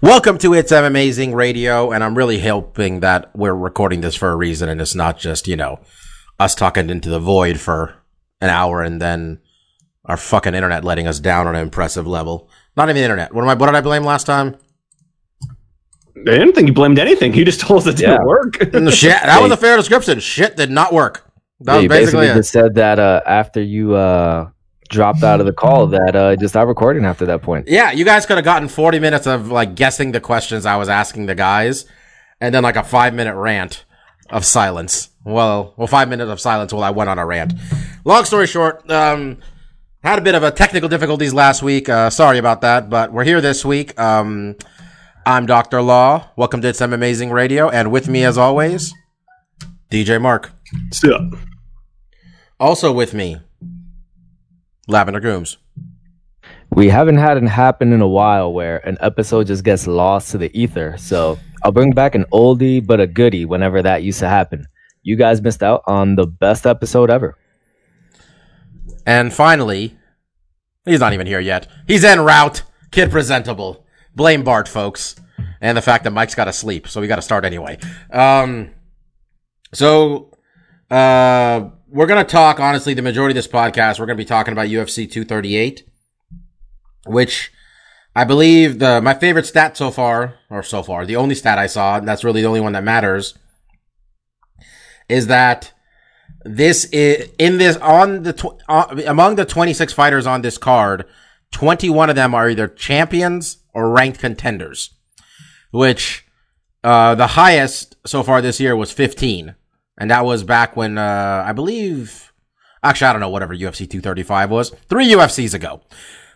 Welcome to It's Amazing Radio, and I'm really hoping that we're recording this for a reason and it's not just, you know, us talking into the void for an hour and then our fucking internet letting us down on an impressive level. Not even the internet. What am I what did I blame last time? I didn't think you blamed anything. You just told us it didn't Yeah. work. Shit, that was a fair description. Shit did not work. That Yeah, was basically basically it. just said that uh, after you uh, dropped out of the call, that uh, just stopped recording after that point. Yeah, you guys could have gotten 40 minutes of like guessing the questions I was asking the guys and then like a 5 minute rant of silence. Well, well 5 minutes of silence while I went on a rant. Long story short, um had a bit of a technical difficulties last week. Uh sorry about that, but we're here this week. Um I'm Dr. Law. Welcome to Some Amazing Radio and with me as always, DJ Mark. Still. Also with me, Lavender Gooms. We haven't had it happen in a while where an episode just gets lost to the ether. So I'll bring back an oldie but a goodie whenever that used to happen. You guys missed out on the best episode ever. And finally, he's not even here yet. He's en route. Kid presentable. Blame Bart, folks. And the fact that Mike's got to sleep, so we got to start anyway. Um, so, uh, we're going to talk, honestly, the majority of this podcast, we're going to be talking about UFC 238, which I believe the, my favorite stat so far, or so far, the only stat I saw, and that's really the only one that matters, is that this is in this on the tw- uh, among the 26 fighters on this card 21 of them are either champions or ranked contenders which uh the highest so far this year was 15 and that was back when uh i believe actually i don't know whatever ufc 235 was three ufcs ago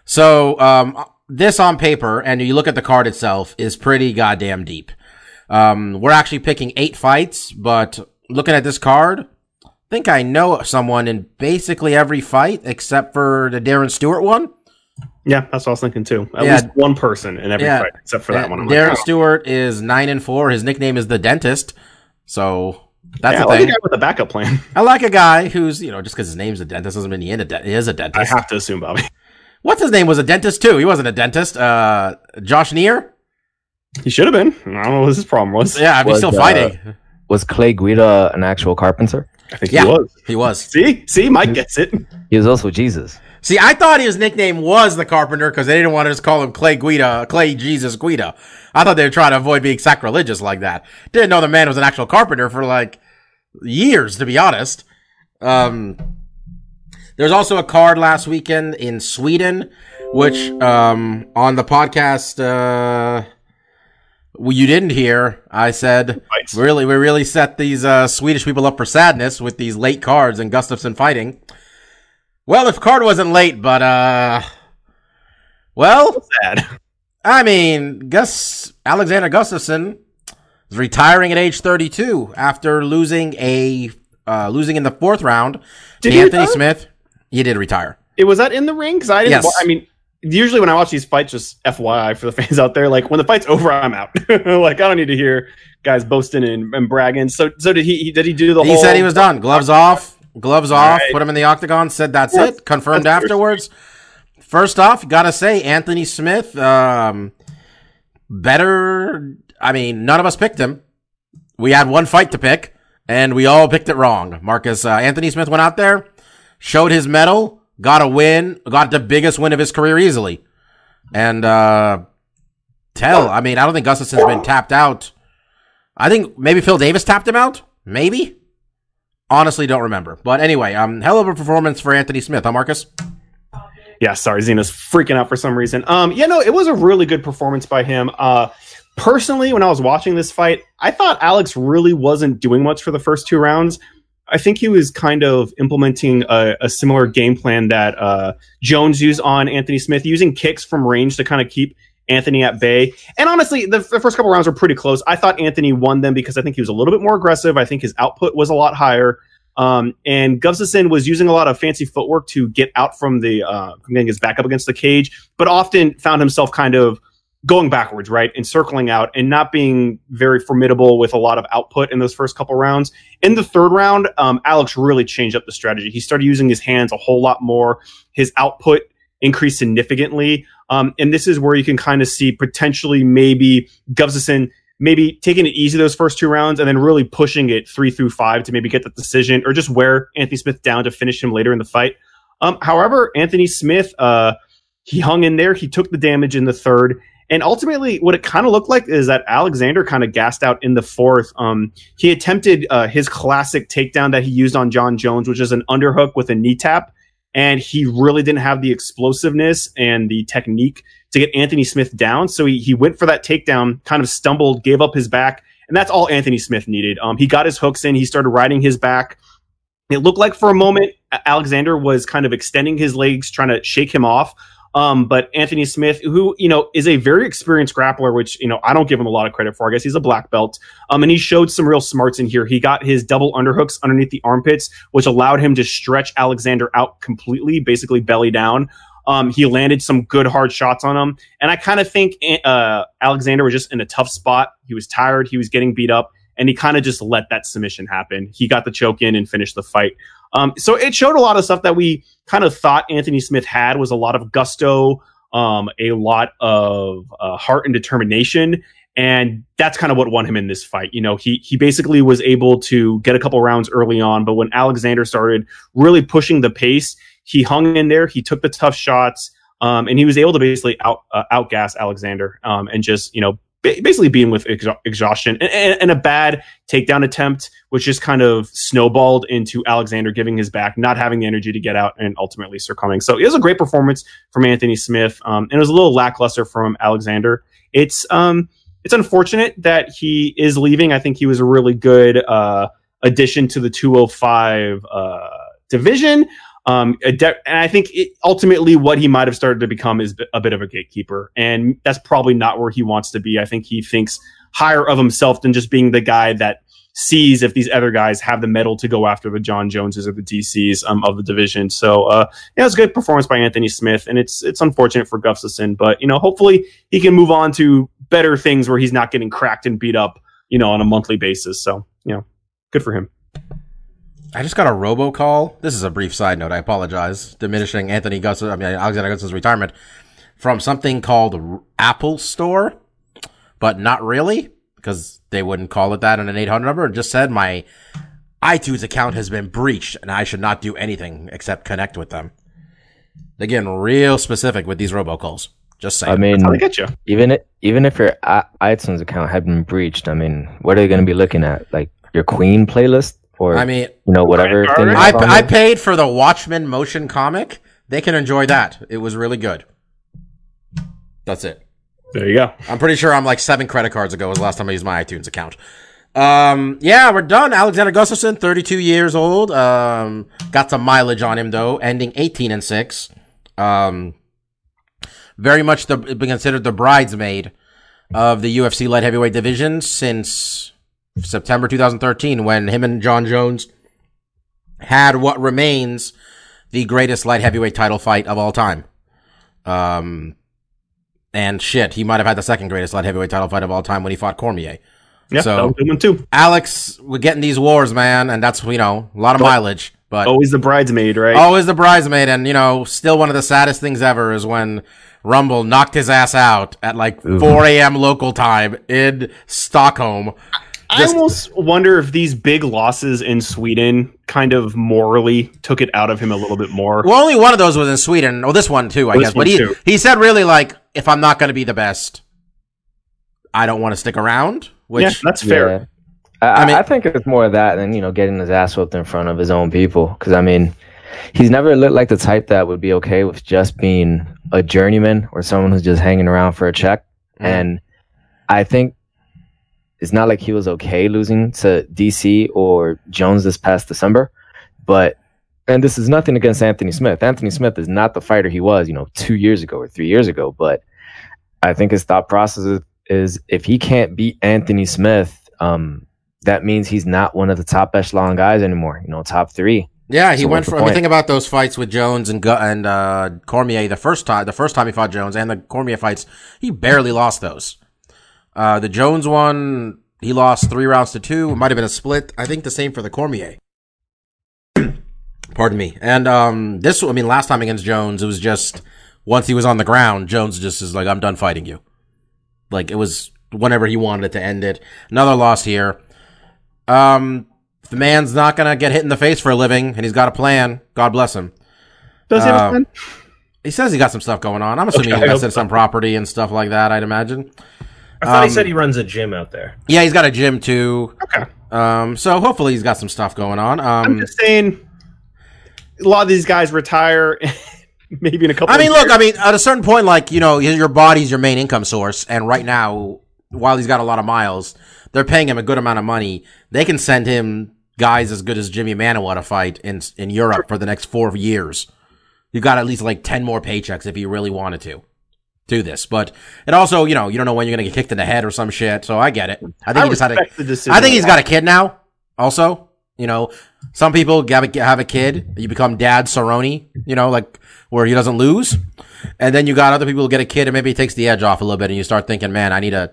so um this on paper and you look at the card itself is pretty goddamn deep um we're actually picking eight fights but looking at this card I think I know someone in basically every fight except for the Darren Stewart one. Yeah, that's what I was thinking too. At Yeah. least one person in every Yeah. fight, except for that Yeah, one. I'm like, Darren oh. Stewart is nine and four. His nickname is the Dentist. So that's yeah, I the like thing. a guy with a backup plan. I like a guy who's, you know, just because his name's a dentist doesn't mean he, in a de- he is a I dentist. I have to assume, Bobby. What's his name was a dentist too. He wasn't a dentist. Uh, Josh Neer. He should have been. I don't know what his problem was. Yeah, I mean, Was, still uh, fighting. Was Clay Guida an actual carpenter? I think Yeah. he was. He was. See, see, Mike gets it. He was also Jesus. See, I thought his nickname was the Carpenter because they didn't want to just call him Clay Guida, Clay Jesus Guida. I thought they were trying to avoid being sacrilegious like that. Didn't know the man was an actual carpenter for like years, to be honest. Um, there's also a card last weekend in Sweden, which um on the podcast uh well, you didn't hear. I said Fights. really we really set these uh Swedish people up for sadness with these late cards and Gustafsson fighting. Well, if card wasn't late, but uh well, Sad. I mean, Gus Alexander Gustafsson is retiring at age 32 after losing a uh, losing in the fourth round Did to Anthony retire? Smith. He did retire. It was that in the ring because I didn't. Yes. wa- I mean, usually when I watch these fights, just FYI for the fans out there, like when the fight's over, I'm out. like I don't need to hear guys boasting and, and bragging. So, so did he? he- Did he do the He whole? said he was done. Gloves off. Gloves off. right. Put him in the octagon. Said that's Yes. it. Confirmed That's afterwards. First off, gotta say Anthony Smith. Um, better. I mean, none of us picked him. We had one fight to pick, and we all picked it wrong. Marcus uh, Anthony Smith went out there, showed his medal, got a win, got the biggest win of his career easily, and uh, tell. I mean, I don't think Gustafsson's been tapped out. I think maybe Phil Davis tapped him out. Maybe. Honestly, don't remember. But anyway, um, hell of a performance for Anthony Smith, huh, Marcus? Yeah, sorry, Zena's freaking out for some reason. Um, yeah, no, it was a really good performance by him. Uh, personally, when I was watching this fight, I thought Alex really wasn't doing much for the first two rounds. I think he was kind of implementing a, a similar game plan that uh, Jones used on Anthony Smith, using kicks from range to kind of keep Anthony at bay. And honestly, the, the first couple rounds were pretty close. I thought Anthony won them because I think he was a little bit more aggressive. I think his output was a lot higher. Um, and Gustafsson was using a lot of fancy footwork to get out from the uh, from getting his back up against the cage, but often found himself kind of going backwards, right, and circling out, and not being very formidable with a lot of output in those first couple rounds. In the third round, um, Alex really changed up the strategy. He started using his hands a whole lot more. His output increased significantly, um, and this is where you can kind of see potentially maybe Gustafsson maybe taking it easy those first two rounds and then really pushing it three through five to maybe get the decision or just wear Anthony Smith down to finish him later in the fight. Um, however, Anthony Smith, uh, he hung in there. He took the damage in the third. And ultimately, what it kind of looked like is that Alexander kind of gassed out in the fourth. Um, he attempted uh, his classic takedown that he used on Jon Jones, which is an underhook with a knee tap. And he really didn't have the explosiveness and the technique to get Anthony Smith down. So he, he went for that takedown, kind of stumbled, gave up his back, and that's all Anthony Smith needed. Um, he got his hooks in, he started riding his back. It looked like for a moment Alexander was kind of extending his legs, trying to shake him off. Um, but Anthony Smith, who, you know, is a very experienced grappler, which, you know, I don't give him a lot of credit for. I guess he's a black belt. Um, and he showed some real smarts in here. He got his double underhooks underneath the armpits, which allowed him to stretch Alexander out completely, basically belly down. Um, he landed some good hard shots on him. And I kind of think uh, Alexander was just in a tough spot. He was tired. He was getting beat up. And he kind of just let that submission happen. He got the choke in and finished the fight. Um, so it showed a lot of stuff that we kind of thought Anthony Smith had was a lot of gusto, um, a lot of uh, heart and determination. And that's kind of what won him in this fight. You know, he he basically was able to get a couple rounds early on, but when Alexander started really pushing the pace, he hung in there. He took the tough shots, um, and he was able to basically out uh, outgas Alexander um, and just you know basically being with ex- exhaustion and, and, and, a bad takedown attempt, which just kind of snowballed into Alexander giving his back, not having the energy to get out, and ultimately succumbing. So it was a great performance from Anthony Smith, um, and it was a little lackluster from Alexander. It's um, it's unfortunate that he is leaving. I think he was a really good uh, addition to the 205 uh, division. Um, de- and I think it, ultimately what he might have started to become is a bit of a gatekeeper, and that's probably not where he wants to be. I think he thinks higher of himself than just being the guy that sees if these other guys have the metal to go after the Jon Joneses or the DCs um, of the division. So uh, yeah, it was a good performance by Anthony Smith, and it's it's unfortunate for Gustafsson, but you know hopefully he can move on to better things where he's not getting cracked and beat up, you know, on a monthly basis. So you know, good for him. I just got a robocall. This is a brief side note. I apologize. Diminishing Anthony Gus, I mean Alexander Gustafsson's retirement from something called Apple Store, but not really because they wouldn't call it that in an 800 number. It just said my iTunes account has been breached and I should not do anything except connect with them. They're real specific with these robocalls. Just saying. I mean, How they get you? even it, even if your uh, iTunes account had been breached, I mean, what are they going to be looking at? Like your Queen playlist or I mean, you know whatever thing. you I, I there? paid for the Watchmen motion comic. They can enjoy that. It was really good. That's it. There you go. I'm pretty sure I'm like seven credit cards ago was the last time I used my iTunes account. Um, yeah, we're done. Alexander Gustafsson, 32 years old. Um, got some mileage on him though, ending 18 and 6. Um, very much the, been considered the bridesmaid of the UFC light heavyweight division since September 2013 when him and Jon Jones had what remains the greatest light heavyweight title fight of all time. Um, and shit, he might have had the second greatest light heavyweight title fight of all time when he fought Cormier. Yeah, So- that was a good one too. Alex, we're getting these wars, man, and that's you know a lot of But- mileage, but Always the bridesmaid, right? always the bridesmaid, and you know still one of the saddest things ever is when Rumble knocked his ass out at like 4 a.m. local time in Stockholm. I almost wonder if these big losses in Sweden kind of morally took it out of him a little bit more. Well, only one of those was in Sweden. Oh, this one too, I This guess. one But he too. he said really like, if I'm not going to be the best, I don't want to stick around. Which yeah, that's fair. Yeah. I, I I mean- I think it's more of that than you know getting his ass whooped in front of his own people. Because I mean, he's never looked like the type that would be okay with just being a journeyman or someone who's just hanging around for a check. Mhm. And I think it's not like he was okay losing to DC or Jones this past December, but and this is nothing against Anthony Smith. Anthony Smith is not the fighter he was, you know, two years ago or three years ago, but I think his thought process is, is if he can't beat Anthony Smith, um, that means he's not one of the top echelon guys anymore. You know, top three. Yeah, he So went for. I mean, think about those fights with Jones and and uh, Cormier. The first time, the first time he fought Jones, and the Cormier fights, he barely lost those. Uh, the Jones one, he lost three rounds to two. It might have been a split. I think the same for the Cormier. Pardon me. And um, this, I mean, last time against Jones, it was just once he was on the ground, Jones just is like, "I'm done fighting you." Like it was whenever he wanted it to end it. Another loss here. Um, the man's not gonna get hit in the face for a living, and he's got a plan. God bless him. Does he have Uh, a plan? He says he got some stuff going on. I'm assuming Okay, he invested some property and stuff like that. I'd imagine. I thought he Um, said he runs a gym out there. Yeah, he's got a gym too. Okay. Um, so hopefully he's got some stuff going on. I'm Um, just saying, a lot of these guys retire, maybe in a couple. I mean, look, years. I mean, at a certain point, like you know, your body's your main income source, and right now, while he's got a lot of miles, they're paying him a good amount of money. They can send him guys as good as Jimmy Manuwa to fight in in Europe for the next four years. You got at least like ten more paychecks if you really wanted to do this. But it also, you know, you don't know when you're gonna get kicked in the head or some shit. So I get it. I think I he just had a. I think he's got a kid now. Also, you know, some people have a, have a kid. You become dad Cerrone. You know, like where he doesn't lose, and then you got other people who get a kid and maybe it takes the edge off a little bit, and you start thinking, man, I need to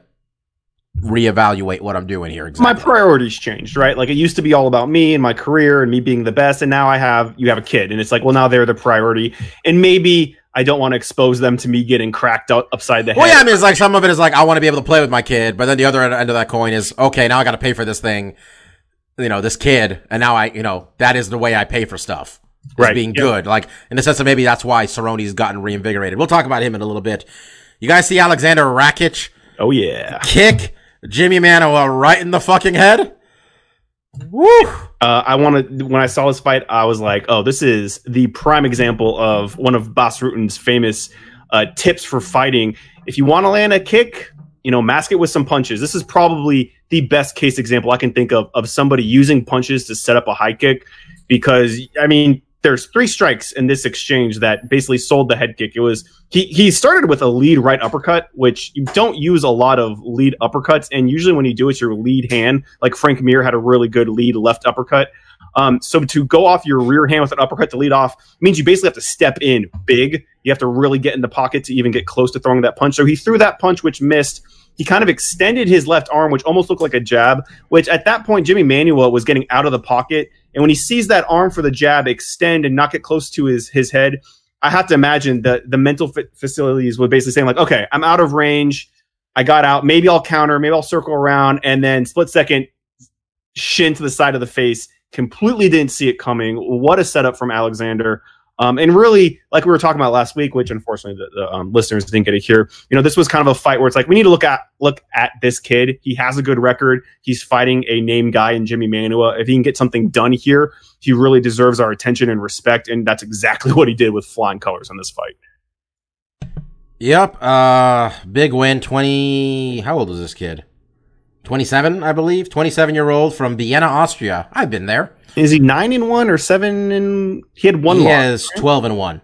reevaluate what I'm doing here. Exactly. my priorities changed, right? Like it used to be all about me and my career and me being the best, and now I have you have a kid, and it's like, well, now they're the priority, and maybe I don't want to expose them to me getting cracked up upside the head. well, yeah, I mean, it's like some of it is like I want to be able to play with my kid, but then the other end of that coin is okay. Now I got to pay for this thing, you know, this kid, and now I, you know, that is the way I pay for stuff. Right, being yeah. good, like in the sense that maybe that's why Cerrone's gotten reinvigorated. We'll talk about him in a little bit. You guys see Aleksandar Rakic oh yeah. kick Jimmy Manuwa right in the fucking head? Woo! Uh, I want to. When I saw this fight, I was like, "Oh, this is the prime example of one of Bas Rutten's famous uh, tips for fighting. If you want to land a kick, you know, mask it with some punches. This is probably the best case example I can think of of somebody using punches to set up a high kick. Because I mean, there's three strikes in this exchange that basically sold the head kick. It was he he started with a lead right uppercut, which you don't use a lot of lead uppercuts, and usually when you do it's your lead hand. Like Frank Mir had a really good lead left uppercut. Um, so to go off your rear hand with an uppercut to lead off means you basically have to step in big. You have to really get in the pocket to even get close to throwing that punch. So he threw that punch, which missed. He kind of extended his left arm, which almost looked like a jab. Which at that point, Jimmy Manuwa was getting out of the pocket, and when he sees that arm for the jab extend and not get close to his his head, I have to imagine that the mental fa- facilities were basically saying like, okay, I'm out of range. I got out. Maybe I'll counter. Maybe I'll circle around, and then split second shin to the side of the face. Completely didn't see it coming. What a setup from Alexander. Um, and really, like we were talking about last week, which unfortunately the, the um, listeners didn't get to hear. You know, this was kind of a fight where it's like we need to look at look at this kid. He has a good record. He's fighting a name guy in Jimmy Manuwa. If he can get something done here, he really deserves our attention and respect. And that's exactly what he did with flying colors in this fight. Yep. Uh, big win. Twenty. How old is this kid? Twenty-seven, I believe. Twenty-seven year old from Vienna, Austria. I've been there. Is he nine and one or seven and he had one he loss? has twelve and one.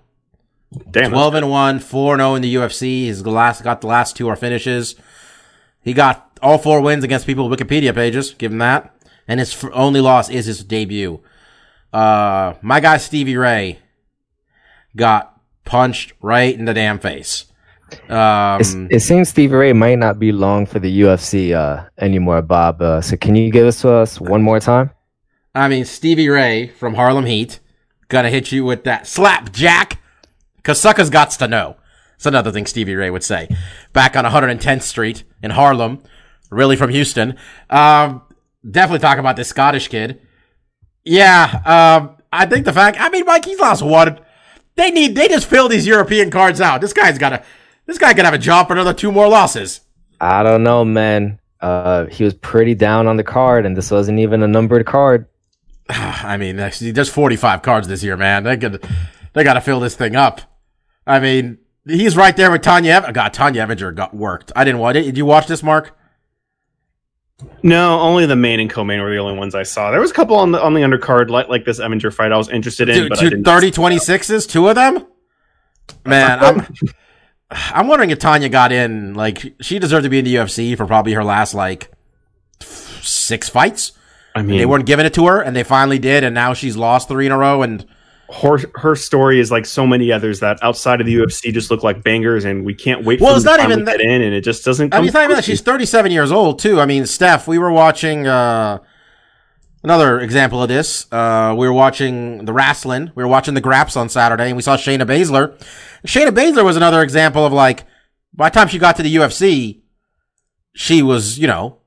Damn, 12 and 1, 4 and 0 in the UFC. His last got the last two are finishes. He got all four wins against people with Wikipedia pages. Give him that. And his only loss is his debut. Uh, my guy Stevie Ray got punched right in the damn face. It's, Um, it seems Stevie Ray might not be long for the UFC uh, anymore, Bob. Uh, so can you give us to us one more time? I mean, Stevie Ray from Harlem Heat gonna hit you with that slap jack. Cause suckers gots to know. It's another thing Stevie Ray would say. Back on 110th Street in Harlem, really from Houston. Um, definitely talk about this Scottish kid. Yeah, um, I think the fact, I mean, Mike, he's lost one. They need, they just fill these European cards out. This guy's got to, this guy could have a job for another two more losses. I don't know, man. Uh, he was pretty down on the card, and this wasn't even a numbered card. I mean, there's there's 45 cards this year, man. They could, they got to fill this thing up. I mean, he's right there with Tonya. Ev- God, Tonya Evinger got worked. I didn't watch it. Did you watch this, Mark? No, only the main and co-main were the only ones I saw. There was a couple on the on the undercard, like like this Evinger fight, I was interested in, Dude, but I two didn't. 30 26s, two of them? Man, I'm, I'm wondering if Tonya got in. Like, she deserved to be in the UFC for probably her last like six fights. I mean, They weren't giving it to her, and they finally did, and now she's lost three in a row. And her her story is like so many others that outside of the UFC just look like bangers, and we can't wait. Well, for it's not even that- get in, and it just doesn't. I mean, it's not even that. She's 37 years old too. I mean, Steph, we were watching uh, another example of this. Uh, we were watching the wrestling. We were watching the Graps on Saturday, and we saw Shayna Baszler. Shayna Baszler was another example of like, by the time she got to the UFC, she was, you know,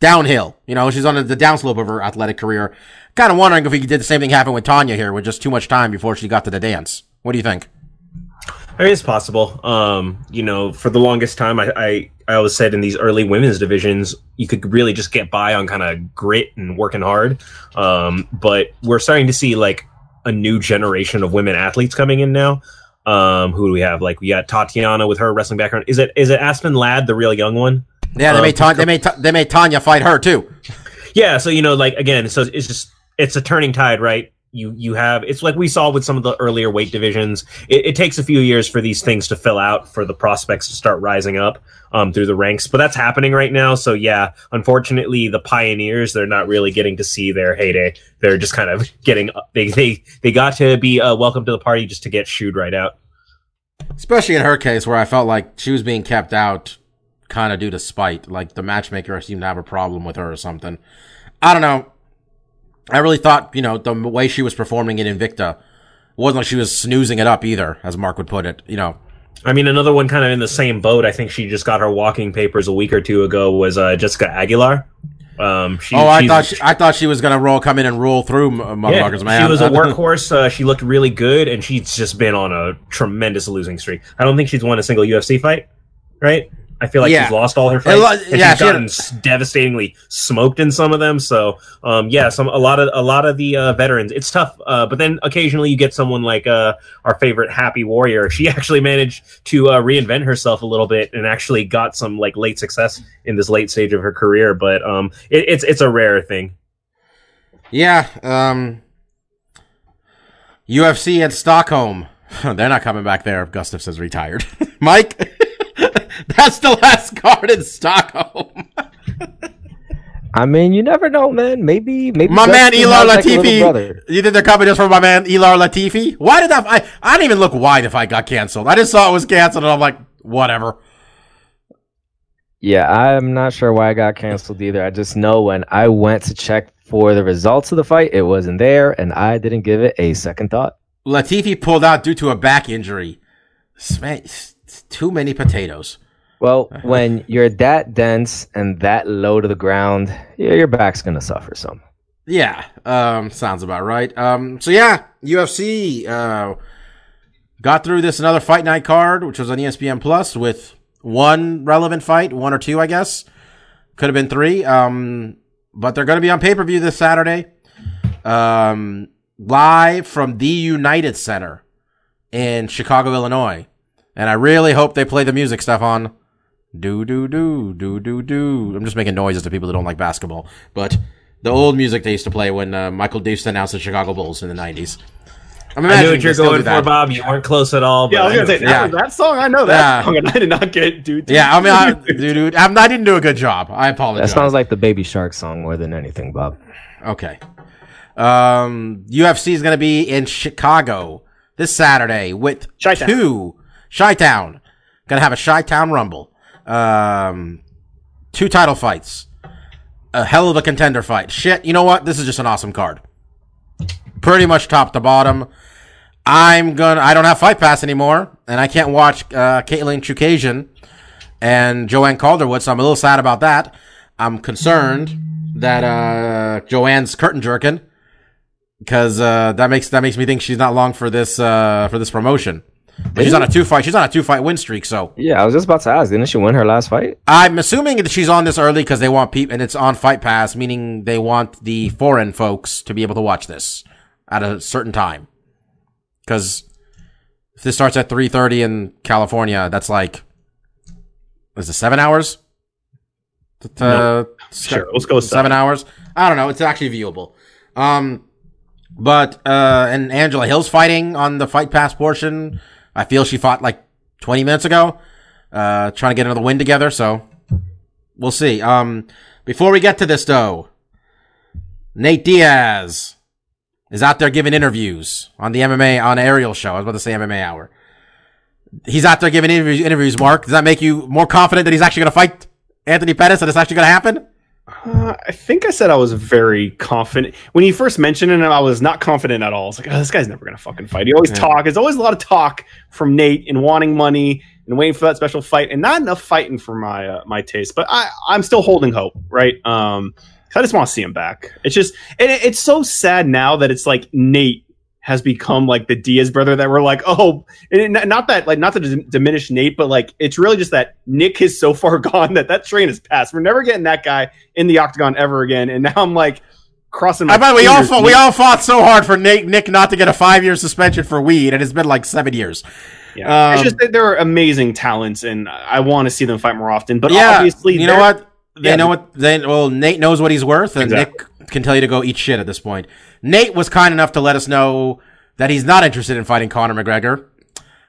downhill. You know, she's on the downslope of her athletic career. Kind of wondering if we did the same thing happen with Tonya here, with just too much time before she got to the dance. What do you think? I mean, it's possible. Um, you know, for the longest time, I, I, I always said in these early women's divisions, you could really just get by on kind of grit and working hard. Um, but we're starting to see like a new generation of women athletes coming in now. Um, who do we have? Like we got Tatiana with her wrestling background. Is it is it Aspen Ladd, the real young one? Yeah, they Um, made Tonya, they made Ta- they made Tonya fight her too. Yeah, so you know, like again, so it's just it's a turning tide, right? You you have it's like we saw with some of the earlier weight divisions. It, it takes a few years for these things to fill out for the prospects to start rising up um, through the ranks, but that's happening right now. So yeah, unfortunately, the pioneers they're not really getting to see their heyday. They're just kind of getting they they they got to be uh, welcome to the party just to get shooed right out. Especially in her case, where I felt like she was being kept out, kind of due to spite. Like the matchmaker seemed to have a problem with her or something. I don't know. I really thought, you know, the way she was performing in Invicta wasn't like she was snoozing it up either, as Mark would put it. You know, I mean, another one kind of in the same boat. I think she just got her walking papers a week or two ago. Was uh, Jessica Aguilar? Um, she, oh, I thought she, I thought she was gonna roll, come in and roll through m- motherfuckers, man. She was a workhorse. Uh, she looked really good, and she's just been on a tremendous losing streak. I don't think she's won a single UFC fight, right? I feel like Yeah. she's lost all her fights. lo- yeah, she's she gotten devastatingly smoked in some of them. So, um, yeah, some a lot of a lot of the uh, veterans. It's tough, uh, but then occasionally you get someone like uh, our favorite Happy Warrior. She actually managed to uh, reinvent herself a little bit and actually got some like late success in this late stage of her career. But um, it, it's it's a rare thing. Yeah, um, UFC at Stockholm. They're not coming back there if Gustafsson's retired. Mike, that's the last card in Stockholm. I mean, you never know, man. Maybe, maybe My man Ilir like, Latifi. you think they're coming just for my man Ilir Latifi? Why did that? I I didn't even look why the fight got canceled. I just saw it was canceled, and I'm like, whatever. Yeah, I'm not sure why I got canceled either. I just know when I went to check for the results of the fight, it wasn't there, and I didn't give it a second thought. Latifi pulled out due to a back injury. Sma- it's Too many potatoes. Well, when you're that dense and that low to the ground, yeah, your back's gonna suffer some. Yeah, um, sounds about right. Um, so yeah, UFC uh, got through this another fight night card, which was on ESPN Plus with one relevant fight, one or two, I guess. Could have been three. Um, but they're going to be on pay per view this Saturday, um, live from the United Center in Chicago, Illinois. And I really hope they play the music, Stefan. Do do do do do do. I'm just making noises to people that don't like basketball, but the old music they used to play when uh, Michael Davis announced the Chicago Bulls in the 90s. I'm I knew imagining what you're going for. Bob. You weren't close at all. Yeah, I was gonna say Yeah. that, that song. I know that Yeah. song, and I did not get dude. Yeah, I mean, I, dude, dude I'm, I didn't do a good job. I apologize. That sounds like the Baby Shark song more than anything, Bob. Okay. Um, UFC is going to be in Chicago this Saturday with Chi-Town. two Chi-Town. Going to have a Chi-Town Rumble. Um, two title fights. A hell of a contender fight. Shit, you know what? This is just an awesome card. Pretty much top to bottom. I'm gonna. I don't have Fight Pass anymore, and I can't watch uh, Katlyn Chookagian and Joanne Calderwood, so I'm a little sad about that. I'm concerned that uh, Joanne's curtain jerking because uh, that makes that makes me think she's not long for this uh, for this promotion. But she's on a two fight. She's on a two fight win streak, so Yeah, I was just about to ask. Didn't she win her last fight? I'm assuming that she's on this early because they want people, and it's on Fight Pass, meaning they want the foreign folks to be able to watch this at a certain time. Because if this starts at 3:30 in California, that's like is it seven hours? To- to- No. Sure, let's go with seven hours. I don't know. It's actually viewable. Um, but uh, and Angela Hill's fighting on the Fight Pass portion. I feel she fought like 20 minutes ago, uh, trying to get another win together. So we'll see. Um, before we get to this though, Nate Diaz is out there giving interviews on the MMA on Ariel show. I was about to say MMA hour. He's out there giving interviews. Interviews. Mark, does that make you more confident that he's actually going to fight Anthony Pettis? and it's actually going to happen? Uh, I think I said I was very confident when he first mentioned it. I was not confident at all. I was like, oh, "This guy's never going to fucking fight." He always Yeah. talk. There's always a lot of talk from Nate and wanting money and waiting for that special fight, and not enough fighting for my uh, my taste. But I I'm still holding hope, right? Um, I just want to see him back. It's just and it, it's so sad now that it's like Nate has become like the Diaz brother that we're like, oh, and it- not that like not to diminish Nate, but like it's really just that Nick is so far gone that that train is passed. We're never getting that guy in the octagon ever again. And now I'm like crossing. My I we all fought, we all fought so hard for Nick Nick not to get a five year suspension for weed, and it's been like seven years. Yeah. it's Um, just that they're amazing talents, and I want to see them fight more often. But yeah, obviously, you know what? They Yeah. know what they well. Nate knows what he's worth, and Exactly. Nick can tell you to go eat shit at this point. Nate was kind enough to let us know that he's not interested in fighting Conor McGregor.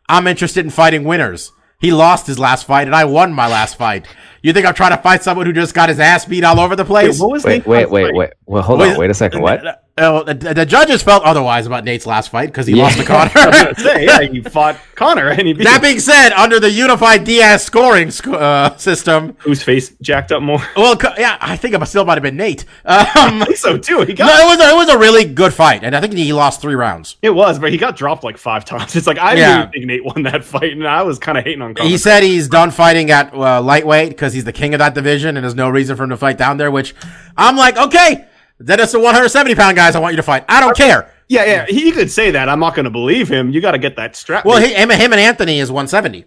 I'm interested in fighting winners. He lost his last fight, and I won my last fight. You think I'm trying to fight someone who just got his ass beat all over the Wait, place? what was Wait, Nate's wait, last wait, fight? wait. Well, hold Wait, on. Wait a second. What? Uh, the, the judges felt otherwise about Nate's last fight because he Yeah. lost to I was gonna say, yeah, he fought Conor, and he beat that him. being said, under the unified Diaz scoring sc- uh, system, whose face jacked up more. well, co- yeah, I think it still might have been Nate. Um, I think so too. He no, got it was a, it was a really good fight, and I think he lost three rounds. it was, but he got dropped like five times. It's like I Yeah. didn't think Nate won that fight, and I was kind of hating on Conor. He said he's done fighting at uh, lightweight because he's the king of that division, and there's no reason for him to fight down there. Which I'm like, okay, then it's the 170 pound guys I want you to fight. I don't care. yeah, yeah, he could say that. I'm not going to believe him. You got to get that strap. Well, he, him, him and Anthony is 170.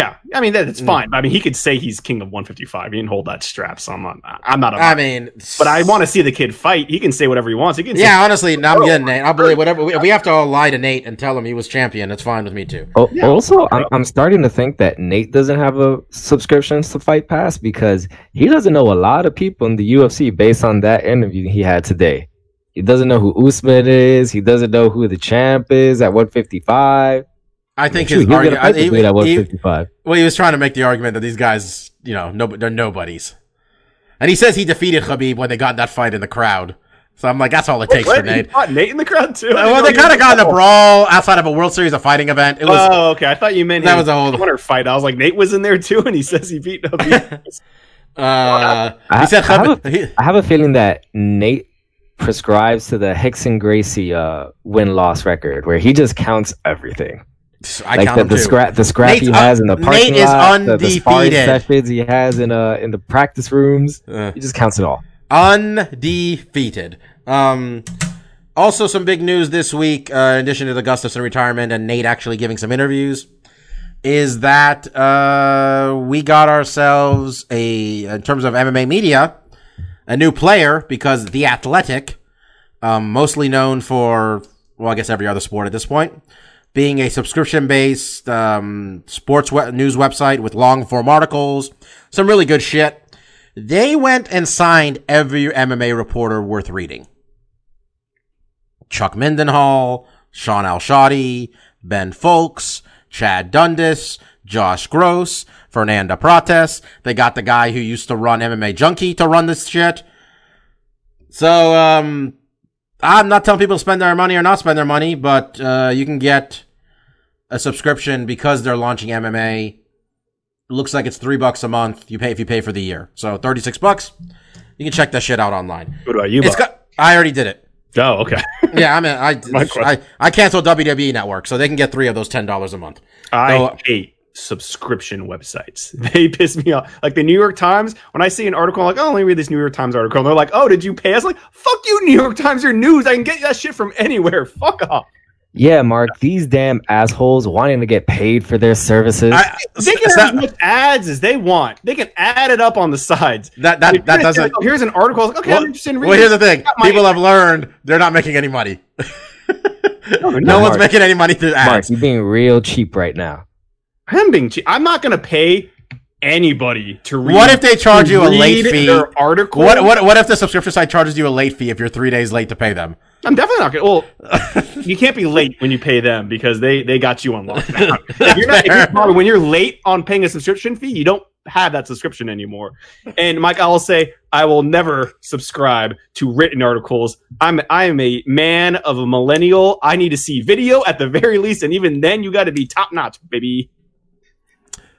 Yeah, I mean that, that's Mm. fine. I mean, he could say he's king of 155. He didn't hold that strap, so I'm not. I'm not. I mean, but I want to see the kid fight. He can say whatever he wants. He can. Yeah, honestly, no, I'm getting Nate. I'll believe whatever. We, we have to all lie to Nate and tell him he was champion. It's fine with me too. Oh, Also, I'm, I'm starting to think that Nate doesn't have a subscription to Fight Pass because he doesn't know a lot of people in the UFC based on that interview he had today. He doesn't know who Usman is. He doesn't know who the champ is at 155. I think Shoot, his argument. a fight he- to do it he- 155. well, he was trying to make the argument that these guys, you know, no, they're nobodies. And he says he defeated Khabib when they got that fight in the crowd. So I'm like, that's all it takes What? for Nate. fought Nate in the crowd too. I Well, they kind of got in a brawl outside of a World Series of fighting event. It was Oh, okay. I thought you meant That he was a whole- winner fight. I was like, Nate was in there too, and he says he beat Khabib. uh, I- he said I have Khabib. he- I have a feeling that Nate prescribes to the Rickson Gracie uh, win loss record where he just counts everything. I like the, him the too. scrap the scrap Nate's he un- has in the Nate parking is lot, the, the sparring sessions he has in uh in the practice rooms. Uh. He just counts it all. undefeated. Um, also, some big news this week, uh, in addition to the Gustafsson retirement and Nate actually giving some interviews, is that uh, we got ourselves a, in terms of MMA media, a new player because The Athletic, um, mostly known for, well, I guess every other sport at this point, being a subscription based um, sports news website with long form articles, some really good shit. They went and signed every MMA reporter worth reading. Chuck Mindenhall, Shaun Al-Shatti, Ben Fowlkes, Chad Dundas, Josh Gross, Fernanda Prates. They got the guy who used to run MMA Junkie to run this shit. So, um, I'm not telling people to spend their money or not spend their money, but, uh, you can get a subscription because they're launching MMA looks like it's three bucks a month. You pay if you pay for the year. So thirty six bucks. You can check that shit out online. what about you? It's got. I already did it. oh, okay. Yeah, I mean, I I, I canceled WWE Network, so they can get three of those ten dollars a month. I Oh. hate subscription websites. They piss me off. Like the New York Times, when I see an article, I'm like, oh, let me read this New York Times article. And they're like, oh, did you pay? I was like, fuck you, New York Times, your news. I can get that shit from anywhere. Fuck off. Yeah, Mark, these damn assholes wanting to get paid for their services. I, They can so- have as much ads as they want. They can add it up on the sides. that that If that doesn't. like, oh, here's an article. Like, okay, Well, I'm interested in reading. well, here's the thing: Not my- people have learned they're not making any money. No, they're No not. one's making any money through Mark, ads. you're being real cheap right now. I'm being cheap. I'm not going to pay anybody to read. What if they charge you a late fee? Their article. What what what if the subscription site charges you a late fee if you're three days late to pay them? I'm definitely not gonna. Well, you can't be late when you pay them because they they got you on lockdown. if you're not, if you're, when you're late on paying a subscription fee, you don't have that subscription anymore. And Mike, I will say, I will never subscribe to written articles. I'm I am a man of a millennial. I need to see video at the very least, and even then, you got to be top notch, baby.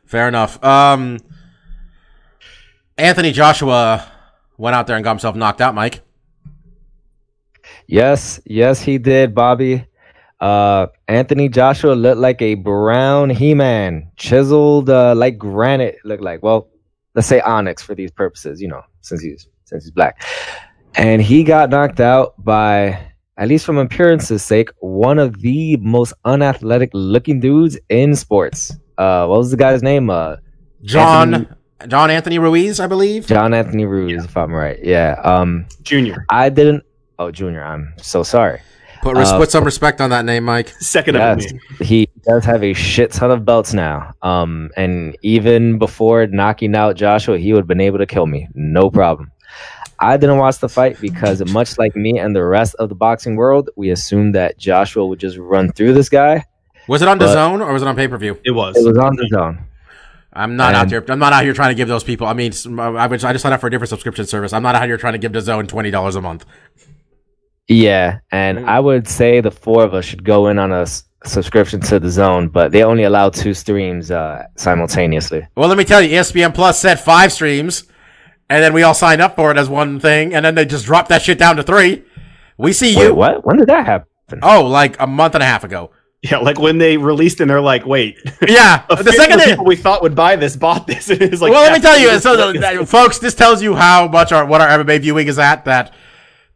Fair enough. Um, Anthony Joshua went out there and got himself knocked out. Mike. Yes, yes, he did, Bobby. Uh, Anthony Joshua looked like a brown He-Man, chiseled uh, like granite. Looked like well, let's say onyx for these purposes, you know, since he's since he's black. And he got knocked out by, at least from appearance's sake, one of the most unathletic looking dudes in sports. Uh, what was the guy's name? Uh, John Anthony- John Anthony Ruiz, I believe. John Anthony Ruiz, if I'm right. Yeah. Um, Junior, I didn't. Oh, Junior, I'm so sorry. Put, res- Uh, put some respect on that name, Mike. second up Yes, me. he does have a shit ton of belts now. Um, and even before knocking out Joshua, he would have been able to kill me, no problem. I didn't watch the fight because, much like me and the rest of the boxing world, we assumed that Joshua would just run through this guy. Was it on the zone or was it on pay per view? It was. It was on the zone. I'm not out And- there. I'm not out here trying to give those people. I mean, s- I, would, I just signed up for a different subscription service. I'm not out here trying to give the zone twenty dollars a month. Yeah, and I would say the four of us should go in on a s- subscription to the zone, but they only allow two streams uh, simultaneously. Well, let me tell you, ESPN Plus said five streams, and then we all signed up for it as one thing, and then they just dropped that shit down to three. We see Wait, you. what? When did that happen? Oh, like a month and a half ago. Yeah, like when they released and they're like, wait, Yeah, the second of they, people we thought would buy this bought this. And it's like, well, let me tell you, so the, what that- this- folks, this tells you how much our what our MMA viewing is at. That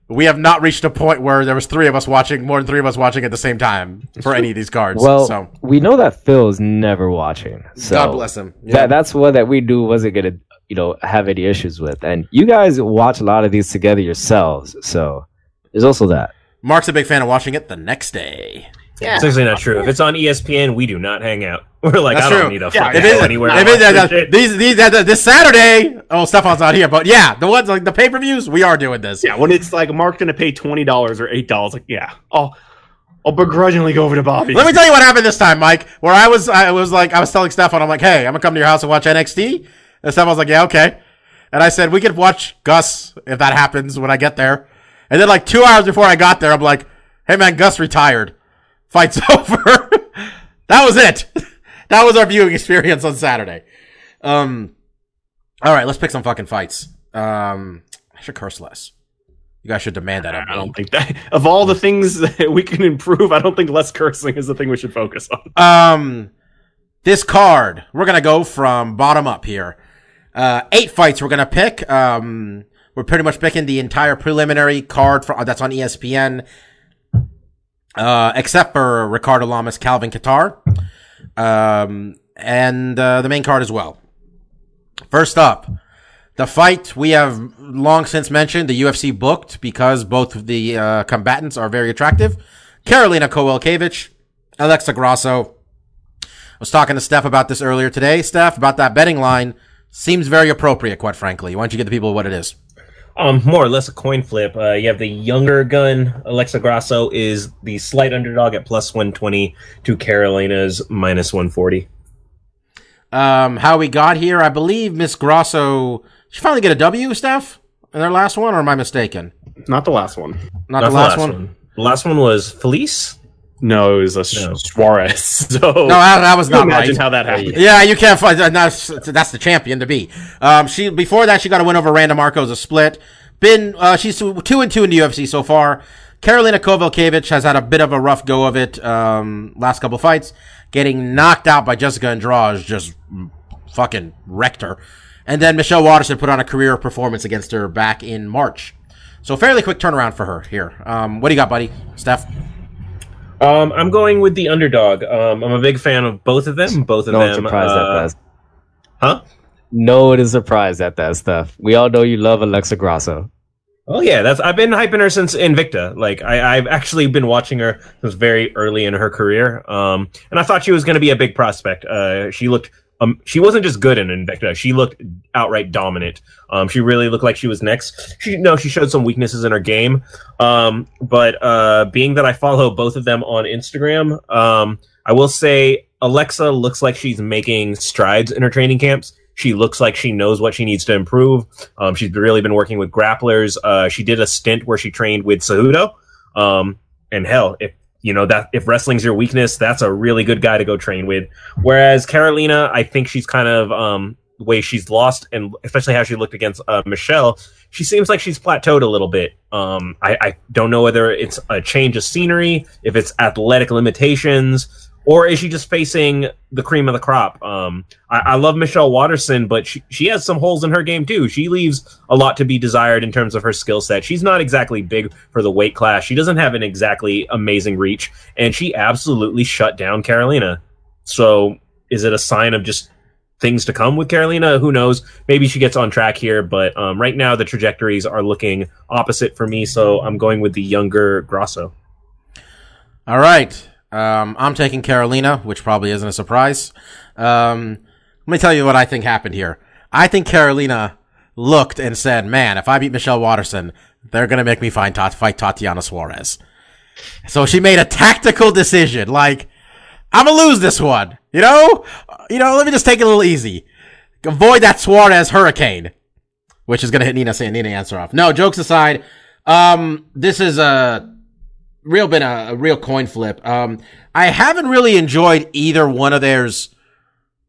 we have not reached a point where there was three of us watching, more than three of us watching at the same time for any of these cards. Well, so we know that Phil's never watching. So God bless him. Yeah. That that's what that we do wasn't gonna you know have any issues with. And you guys watch a lot of these together yourselves, so there's also that. Mark's a big fan of watching it the next day. It's actually not true. If it's on ESPN, we do not hang out. We're like, That's I don't true. need a Yeah, fucking If it- go anywhere. if it- watch uh, this these these uh, this Saturday. Oh, Stefan's not here, but yeah, the ones like the pay per views, we are doing this. yeah, when it's like Mark gonna pay twenty dollars or eight dollars, like yeah, I'll I'll begrudgingly go over to Bobby. Let me tell you what happened this time, Mike. Where I was, I was like, I was telling Stefan, I'm like, hey, I'm gonna come to your house and watch NXT. And Stefan was like, yeah, okay. And I said we could watch Gus if that happens when I get there. And then like two hours before I got there, I'm like, hey man, Gus retired. Fight's over. that was it. that was our viewing experience on Saturday. Um, all right, let's pick some fucking fights. Um, I should curse less. You guys should demand that. of I don't think that of all the things that we can improve, I don't think less cursing is the thing we should focus on. Um, this card, we're gonna go from bottom up here. Uh, eight fights we're gonna pick. Um, we're pretty much picking the entire preliminary card for, that's on ESPN, uh, except for Ricardo Lamas, Calvin Kattar, um, and uh, the main card as well. First up, the fight we have long since mentioned, the UFC booked because both of the uh, combatants are very attractive. Karolina Kowalkiewicz, Alexa Grasso. I was talking to Steph about this earlier today. Steph, about that betting line, seems very appropriate, quite frankly. Why don't you get the people what it is? Um, more or less a coin flip. Uh, you have the younger gun. Alexa Grasso is the slight underdog at plus 120 to Karolina's minus 140. Um, how we got here, I believe Miss Grasso, she finally get a W, Steph, in their last one, or am I mistaken? Not the last one. Not, Not the last, one. The last one was Felice. No, it was a No. Suarez. So No, that, that was not imagine right. how that happened. Yeah, you can't find that's that's the champion to be. Um, she before that she got a win over Randa Marcos a split. Been uh, she's two and two in the UFC so far. Karolina Kowalkiewicz has had a bit of a rough go of it um, last couple fights, getting knocked out by Jessica Andrade, just fucking wrecked her. And then Michelle Waterson put on a career performance against her back in March. So fairly quick turnaround for her here. Um, what do you got, buddy? Steph? Um, I'm going with the underdog. Um, I'm a big fan of both of them. Both of No them. surprised uh, at that. Huh? No one is surprised at that stuff. We all know you love Alexa Grasso. Oh yeah, that's I've been hyping her since Invicta. Like I, I've actually been watching her since very early in her career, um, and I thought she was going to be a big prospect. Uh, she looked um, she wasn't just good in Invicta. She looked outright dominant. Um, she really looked like she was next. She no, she showed some weaknesses in her game. Um, but uh, being that I follow both of them on Instagram, um, I will say Alexa looks like she's making strides in her training camps. She looks like she knows what she needs to improve. Um, she's really been working with grapplers. Uh, she did a stint where she trained with Cejudo. Um, and hell, if you know that if wrestling's your weakness, that's a really good guy to go train with. Whereas Karolina, I think she's kind of um, the way she's lost, and especially how she looked against uh, Michelle. She seems like she's plateaued a little bit. Um, I, I don't know whether it's a change of scenery, if it's athletic limitations, or is she just facing the cream of the crop? Um, I, I love Michelle Waterson, but she, she has some holes in her game too. She leaves a lot to be desired in terms of her skill set. She's not exactly big for the weight class. She doesn't have an exactly amazing reach, and she absolutely shut down Karolina. So, is it a sign of just things to come with Karolina? Who knows? Maybe she gets on track here, but um, right now the trajectories are looking opposite for me. So I'm going with the younger Grasso. All right. Um, I'm taking Karolina, which probably isn't a surprise. Um, let me tell you what I think happened here. I think Karolina looked and said, man, if I beat Michelle Waterson, they're to make me fight, fight Tatiana Suarez. So she made a tactical decision, like, I'm to lose this one. You know? You know, let me just take it a little easy. Avoid that Suarez hurricane, which is to hit Nina, Nina Ansaroff. No, jokes aside, um, this is a, real been a, a, real coin flip. Um, I haven't really enjoyed either one of theirs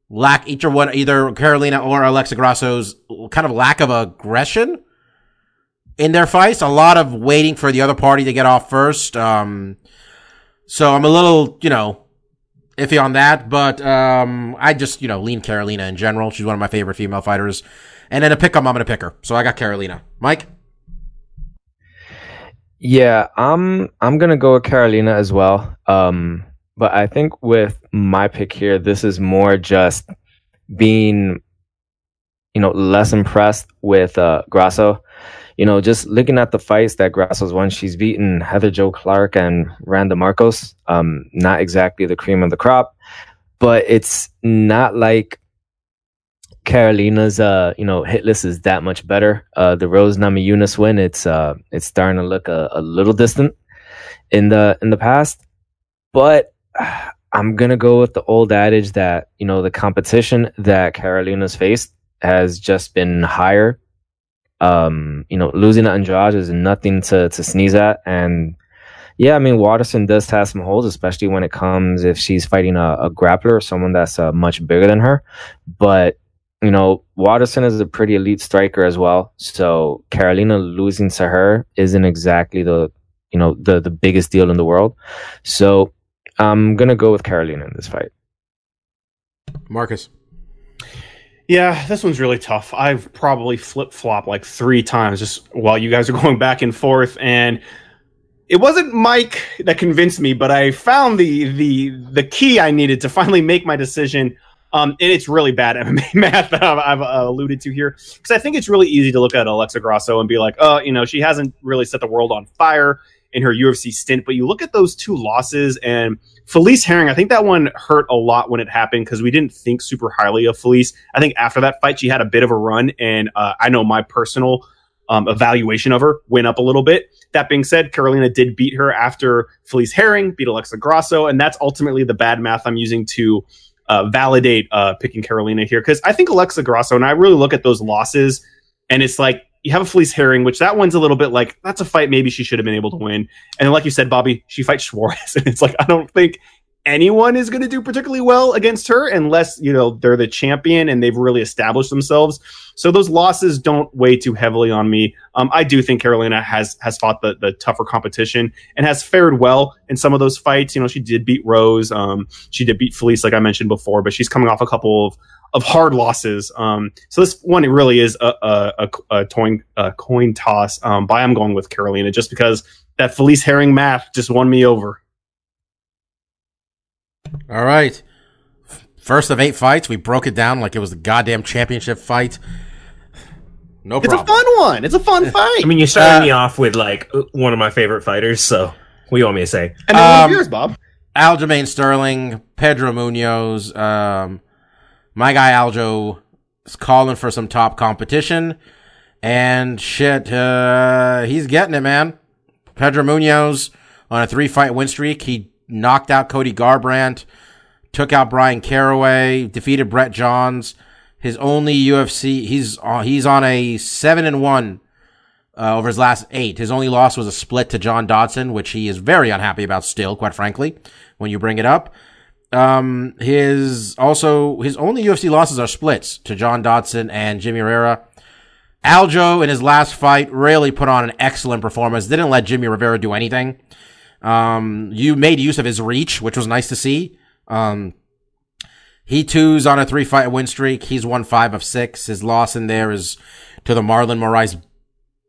lack Each either one either Karolina or Alexa Grasso's kind of lack of aggression in their fights. A lot of waiting for the other party to get off first. Um, so I'm a little, you know, iffy on that, but um, I just, you know, lean Karolina in general. She's one of my favorite female fighters. And then a pick 'em, I'm to pick her. So I got Karolina. Mike? Yeah, I'm I'm gonna go with Karolina as well. Um, but I think with my pick here, this is more just being, you know, less impressed with uh, Grasso. You know, just looking at the fights that Grasso's won, she's beaten Heather Jo Clark and Randa Markos. Um, not exactly the cream of the crop, but it's not like Karolina's uh you know hit list is that much better. Uh, the Rose Namajunas win it's uh it's starting to look a, a little distant in the in the past, but I'm gonna go with the old adage that you know the competition that Karolina's faced has just been higher. Um, you know, losing to Andrade is nothing to to sneeze at, and yeah, I mean Waterson does have some holes, especially when it comes if she's fighting a, a grappler or someone that's uh, much bigger than her. But you know, Waterson is a pretty elite striker as well. So Karolina losing to her isn't exactly the you know the the biggest deal in the world. So I'm gonna go with Karolina in this fight. Marcus. Yeah, this one's really tough. I've probably flip flop like three times just while you guys are going back and forth, and it wasn't Mike that convinced me, but I found the the the key I needed to finally make my decision um, and it's really bad MMA math that I've, I've uh, alluded to here because I think it's really easy to look at Alexa Grasso and be like, oh, you know, she hasn't really set the world on fire in her UFC stint. But you look at those two losses and Felice Herrig, I think that one hurt a lot when it happened because we didn't think super highly of Felice. I think after that fight, she had a bit of a run, and uh, I know my personal um, evaluation of her went up a little bit. That being said, Karolina did beat her after Felice Herrig beat Alexa Grasso, and that's ultimately the bad math I'm using to uh, validate uh, picking Karolina here because I think Alexa Grasso and I really look at those losses and it's like you have a Felice Herrig, which that one's a little bit like that's a fight maybe she should have been able to win. And like you said, Bobby, she fights Suarez, and it's like I don't think anyone is going to do particularly well against her unless you know they're the champion and they've really established themselves. So those losses don't weigh too heavily on me. Um, I do think Karolina has has fought the, the tougher competition and has fared well in some of those fights. You know, she did beat Rose, um, she did beat Felice, like I mentioned before, but she's coming off a couple of of hard losses. Um, so this one it really is a, a, a, a coin a coin toss. Um, but I'm going with Karolina just because that Felice Herrig math just won me over. All right. First of eight fights, we broke it down like it was the goddamn championship fight. No It's problem. a fun one. It's a fun fight. I mean, you started Uh, me off with like one of my favorite fighters, so what do you want me to say? and then one um, of yours, Bob. Aljamain Sterling, Pedro Munhoz, um, my guy Aljo is calling for some top competition, and shit, uh, he's getting it, man. Pedro Munhoz on a three fight win streak. He knocked out Cody Garbrandt, took out Bryan Caraway, defeated Brett Johns. His only UFC, he's uh, he's on a seven and one uh, over his last eight. His only loss was a split to John Dodson, which he is very unhappy about still, quite frankly, when you bring it up. Um, his also, his only UFC losses are splits to John Dodson and Jimmy Rivera. Aljo in his last fight really put on an excellent performance. Didn't let Jimmy Rivera do anything. Um, you made use of his reach, which was nice to see. Um, he too's on a three fight win streak. He's won five of six. His loss in there is to the Marlon Moraes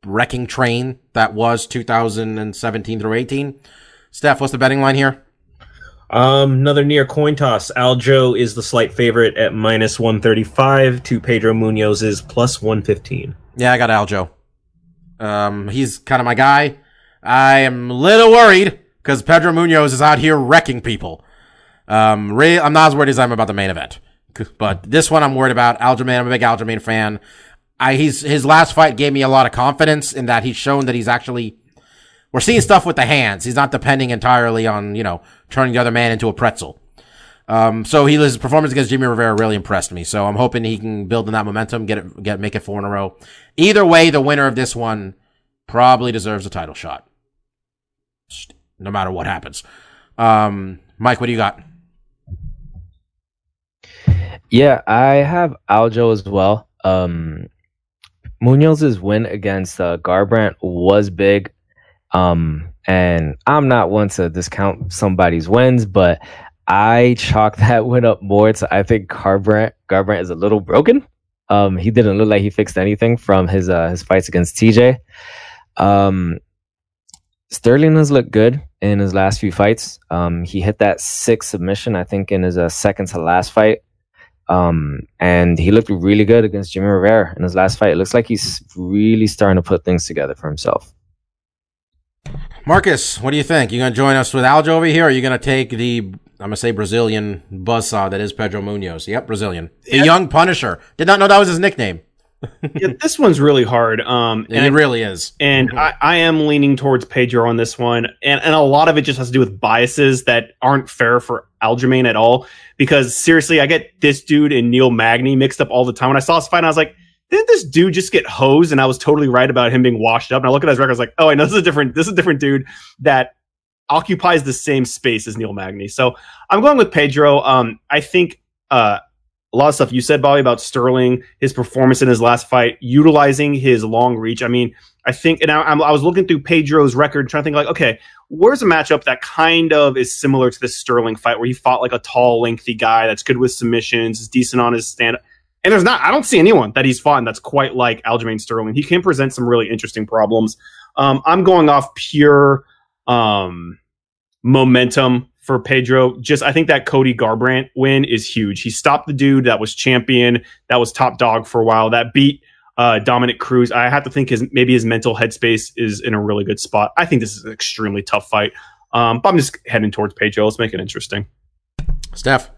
wrecking train that was 2017 through 18. Steph, what's the betting line here? Um, another near coin toss. Aljo is the slight favorite at minus 135 to Pedro Munhoz's plus 115. Yeah, I got Aljo. Um, he's kind of my guy. I am a little worried because Pedro Munhoz is out here wrecking people. Um, I'm not as worried as I'm about the main event, but this one I'm worried about. Aljamain, I'm a big Aljamain fan. I, he's, his last fight gave me a lot of confidence in that he's shown that he's actually, we're seeing stuff with the hands. He's not depending entirely on, you know, turning the other man into a pretzel. Um, so he, his performance against Jimmy Rivera really impressed me. So I'm hoping he can build on that momentum, get it, get, make it four in a row. Either way, the winner of this one probably deserves a title shot. No matter what happens. Um, Mike, what do you got? Yeah, I have Aljo as well. Um, Munhoz's win against uh, Garbrandt was big. Um, and I'm not one to discount somebody's wins, but I chalk that win up more to I think Garbrandt Garbrandt is a little broken. Um, he didn't look like he fixed anything from his uh, his fights against TJ. Um, Sterling has looked good in his last few fights. Um, he hit that six submission, I think, in his uh, second to last fight. Um, and he looked really good against Jimmy Rivera in his last fight. It looks like he's really starting to put things together for himself. Marcus, what do you think? You gonna join us with Aljo over here, or are you gonna take the I'm gonna say Brazilian buzzsaw that is Pedro Munhoz? Yep, Brazilian. The Yeah. young Punisher. Did not know that was his nickname. Yeah, this one's really hard. Um, And it really is. and I, I am leaning towards Pedro on this one, and and a lot of it just has to do with biases that aren't fair for Aljamain at all. Because seriously, I get this dude and Neil Magny mixed up all the time. When I saw this fight, I was like, didn't this dude just get hosed? And I was totally right about him being washed up. And I look at his record, I was like, oh, I know this is a different this is a different dude that occupies the same space as Neil Magny. So I'm going with Pedro. Um, I think uh, a lot of stuff you said, Bobby, about Sterling, his performance in his last fight, utilizing his long reach. I mean, I think, and I, I was looking through Pedro's record, trying to think like, okay, where's a matchup that kind of is similar to this Sterling fight, where he fought like a tall, lengthy guy that's good with submissions, is decent on his stand. And there's not, I don't see anyone that he's fought that's quite like Aljamain Sterling. He can present some really interesting problems. Um, I'm going off pure um, momentum for Pedro. Just I think that Cody Garbrandt win is huge. He stopped the dude that was champion, that was top dog for a while, that beat uh, Dominick Cruz. I have to think his maybe his mental headspace is in a really good spot. I think this is an extremely tough fight. Um, but I'm just heading towards Pedro. Let's make it interesting. Steph.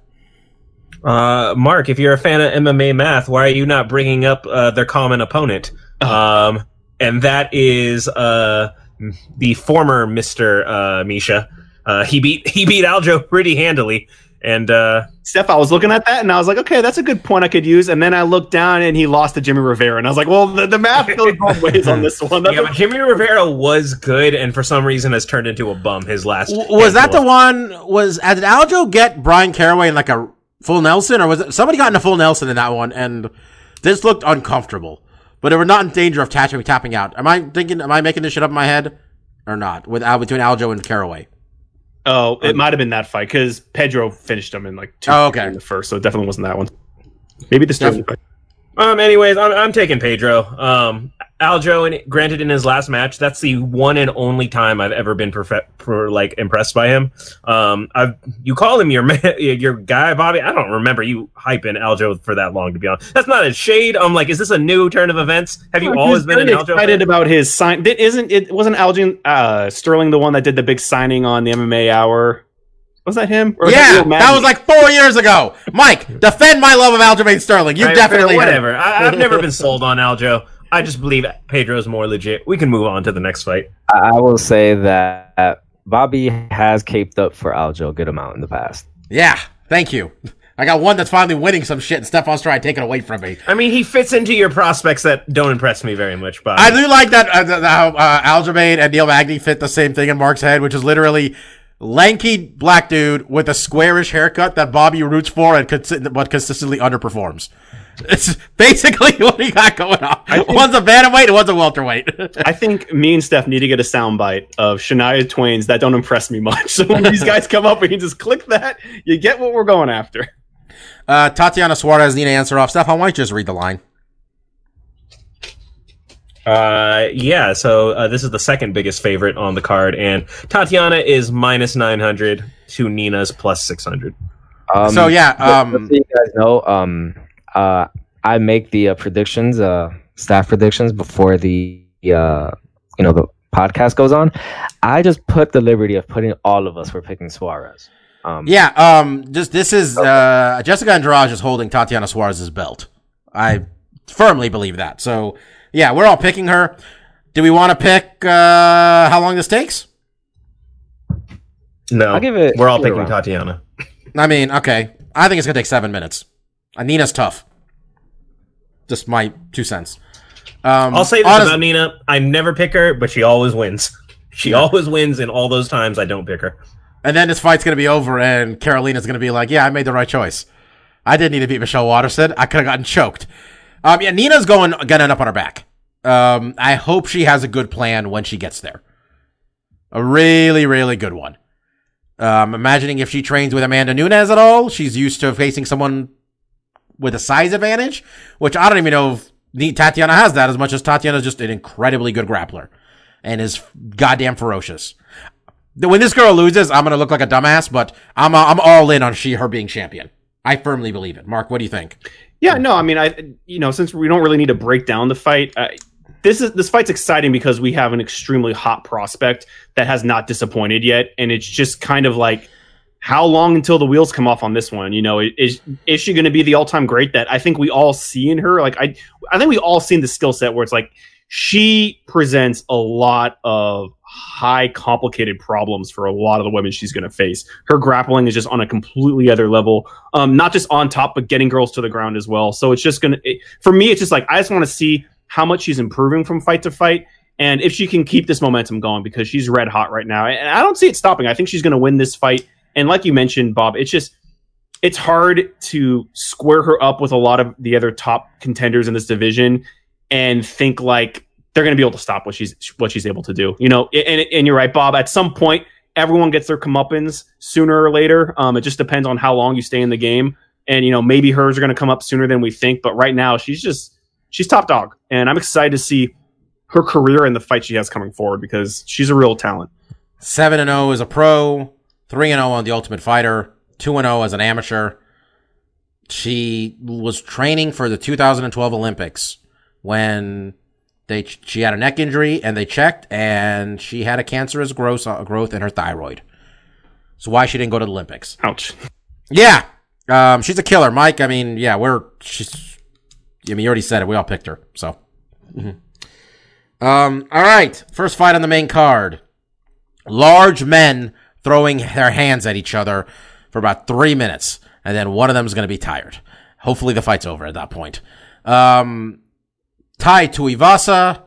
Uh, Mark, if you're a fan of MMA math, why are you not bringing up uh, their common opponent? Um, and that is uh, the former Mister uh, Misha. Uh, he beat he beat Aljo pretty handily, and uh, Steph, I was looking at that and I was like, okay, that's a good point I could use. And then I looked down and he lost to Jimmy Rivera, and I was like, well, the, the math goes both ways on this one. That's yeah, but Jimmy Rivera was good, and for some reason has turned into a bum his last. W- Was that the one? Was uh, did Aljo get Bryan Caraway in like a full Nelson, or was it somebody got in a full Nelson in that one? And this looked uncomfortable, but they were not in danger of tapping tapping out. Am I thinking? Am I making this shit up in my head, or not? With Al between Aljo and Caraway. Oh, it might have been that fight because Pedro finished him in like two Oh, okay. in the first, so it definitely wasn't that one. Maybe the. Um. Anyways, I'm, I'm taking Pedro. Um. Aljo, and granted, in his last match, that's the one and only time I've ever been perfe- for like impressed by him. Um. I've you call him your man, your guy, Bobby. I don't remember you hyping Aljo for that long, to be honest. That's not a shade. I'm like, is this a new turn of events? Have you He always been an very Aljo? excited fan? about his sign. That isn't it? Wasn't Algin uh, Sterling the one that did the big signing on the MMA Hour? Was that him? Or was yeah, Neil Magny? that was like four years ago. Mike, defend my love of Aljamain Sterling. You I- definitely whatever. I, I've never been sold on Aljo. I just believe Pedro's more legit. We can move on to the next fight. I I will say that Bobby has caped up for Aljo a good amount in the past. Yeah, thank you. I got one that's finally winning some shit, and Stefan's trying to take it away from me. I mean, he fits into your prospects that don't impress me very much. But I do like that uh, the, the, how uh, Aljamain and Neil Magny fit the same thing in Mark's head, which is literally lanky black dude with a squarish haircut that Bobby roots for and consi- but consistently underperforms. It's basically what he got going on. one's a bantamweight one's a welterweight. I think me and Steph need to get a soundbite of Shania Twain's that don't impress me much. So when these guys come up and you just click that, you get what we're going after. uh, Tatiana Suarez, Nina Ansaroff. Why don't you just read the line? Uh, yeah. So uh, this is the second biggest favorite on the card, and Tatiana is minus nine hundred to Nina's plus six hundred. Um, so yeah, just- just um, so you guys know, um, uh, I make the uh, predictions, uh, staff predictions before the uh, you know the podcast goes on. I just put the liberty of putting all of us for picking Suarez. Um, yeah. Um, just this is uh, Jessica Andrade is holding Tatiana Suarez's belt. I firmly believe that. So yeah, we're all picking her. Do we want to pick uh, how long this takes? No, I'll give it- We're all picking around. Tatiana. I mean, okay. I think it's gonna take seven minutes. Nina's tough. Just my two cents. Um, I'll say this honest- about Nina: I never pick her, but she always wins. She always wins in all those times I don't pick her. and then this fight's gonna be over, and Karolina's gonna be like, "Yeah, I made the right choice. I didn't need to beat Michelle Waterson. I could have gotten choked." Um, yeah, Nina's going gonna end up on her back. Um, I hope she has a good plan when she gets there. A really, really good one. Um, imagining if she trains with Amanda Nunes at all, she's used to facing someone with a size advantage, which I don't even know if Tatiana has that as much as Tatiana's just an incredibly good grappler and is goddamn ferocious. When this girl loses, I'm gonna look like a dumbass, but I'm I'm all in on she her being champion. I firmly believe it. Mark, what do you think? Yeah, no, I mean, I you know, since we don't really need to break down the fight, uh, this is this fight's exciting because we have an extremely hot prospect that has not disappointed yet, and it's just kind of like how long until the wheels come off on this one? You know, is is she going to be the all time great that I think we all see in her? Like, I I think we all seen the skill set where it's like she presents a lot of high complicated problems for a lot of the women she's going to face. Her grappling is just on a completely other level. Um not just on top but getting girls to the ground as well. So it's just going to for me it's just like i just want to see how much she's improving from fight to fight and if she can keep this momentum going because she's red hot right now. And i don't see it stopping. I think she's going to win this fight. And like you mentioned bob it's just it's hard to square her up with a lot of the other top contenders in this division and think like they're going to be able to stop what she's what she's able to do. You know, and and you're right, Bob. At some point, everyone gets their comeuppance sooner or later. Um, it just depends on how long you stay in the game, and you know maybe hers are going to come up sooner than we think. But right now, she's just she's top dog, and I'm excited to see her career and the fight she has coming forward because she's a real talent. Seven and zero as a pro, three and zero on the Ultimate Fighter, two and zero as an amateur. She was training for the 2012 Olympics when they she had a neck injury and they checked and she had a cancerous growth uh, growth in her thyroid. So why she didn't go to the Olympics? Ouch. Yeah, um, she's a killer, Mike. I mean, yeah, we're she's. I mean, you already said it. We all picked her. So, Mhm. um, all right. First fight on the main card: large men throwing their hands at each other for about three minutes, and then one of them is going to be tired. Hopefully, the fight's over at that point. Um, Tai Tuivasa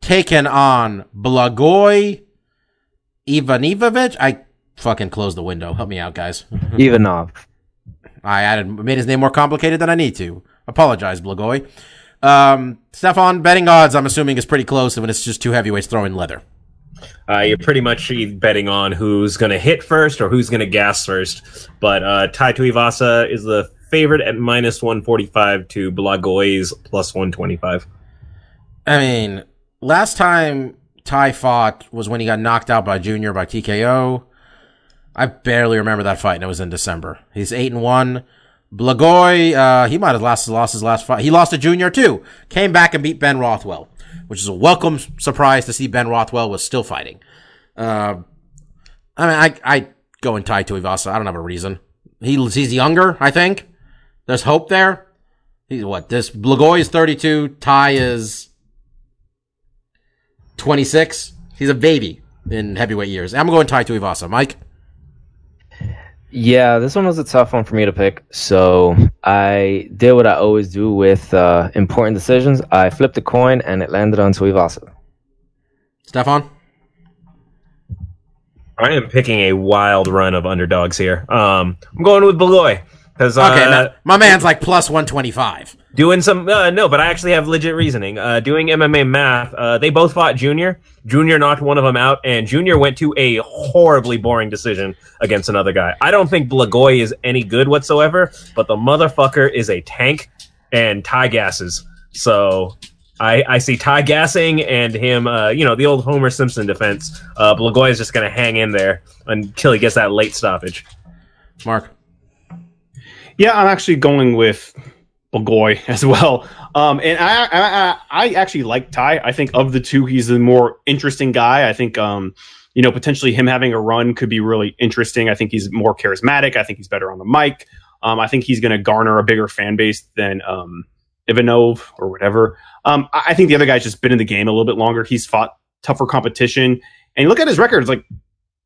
taken on Blagoy Ivanivovic. I fucking closed the window. Help me out, guys. Ivanov. I added made his name more complicated than I need to. Apologize, Blagoy. Um, Stefan, betting odds, I'm assuming, is pretty close when it's just two heavyweights throwing leather. Uh, you're pretty much betting on who's going to hit first or who's going to gas first. But uh, Tai Tuivasa is the favorite at minus 145 to Blagoy's plus 125. I mean, last time Tai fought was when he got knocked out by Junior by TKO. I barely remember that fight, and it was in December. He's eight and one. Blagoy, uh, he might have lost, lost his last fight. He lost to Junior too. Came back and beat Ben Rothwell, which is a welcome surprise to see Ben Rothwell was still fighting. Uh, I mean, I, I go and Tai Tuivasa. I don't have a reason. He, he's younger, I think. There's hope there. He's what? This Blagoy is 32. Tai is 26. He's a baby in heavyweight years. I'm going Tai Tuivasa. Mike? Yeah, this one was a tough one for me to pick. So I did what I always do with uh, important decisions. I flipped a coin and it landed on Tuivasa. Stefan? I am picking a wild run of underdogs here. Um, I'm going with Beloy because uh, Okay, my man's like plus 125. doing some uh, no, but I actually have legit reasoning. Uh, doing MMA math, uh, they both fought Junior. Junior knocked one of them out, and Junior went to a horribly boring decision against another guy. I don't think Blagoy is any good whatsoever, but the motherfucker is a tank and Tai gases. So I, I see Tai gassing and him, uh, you know, the old Homer Simpson defense. Uh, Blagoy is just going to hang in there until he gets that late stoppage. Mark? Yeah, I'm actually going with Bogoy as well. Um, and I, I, I, I actually like Tai. I think of the two, he's the more interesting guy. I think, um, you know, potentially him having a run could be really interesting. I think he's more charismatic. I think he's better on the mic. Um, I think he's going to garner a bigger fan base than um, Ivanov or whatever. Um, I, I think the other guy's just been in the game a little bit longer. He's fought tougher competition. And you look at his record, it's like,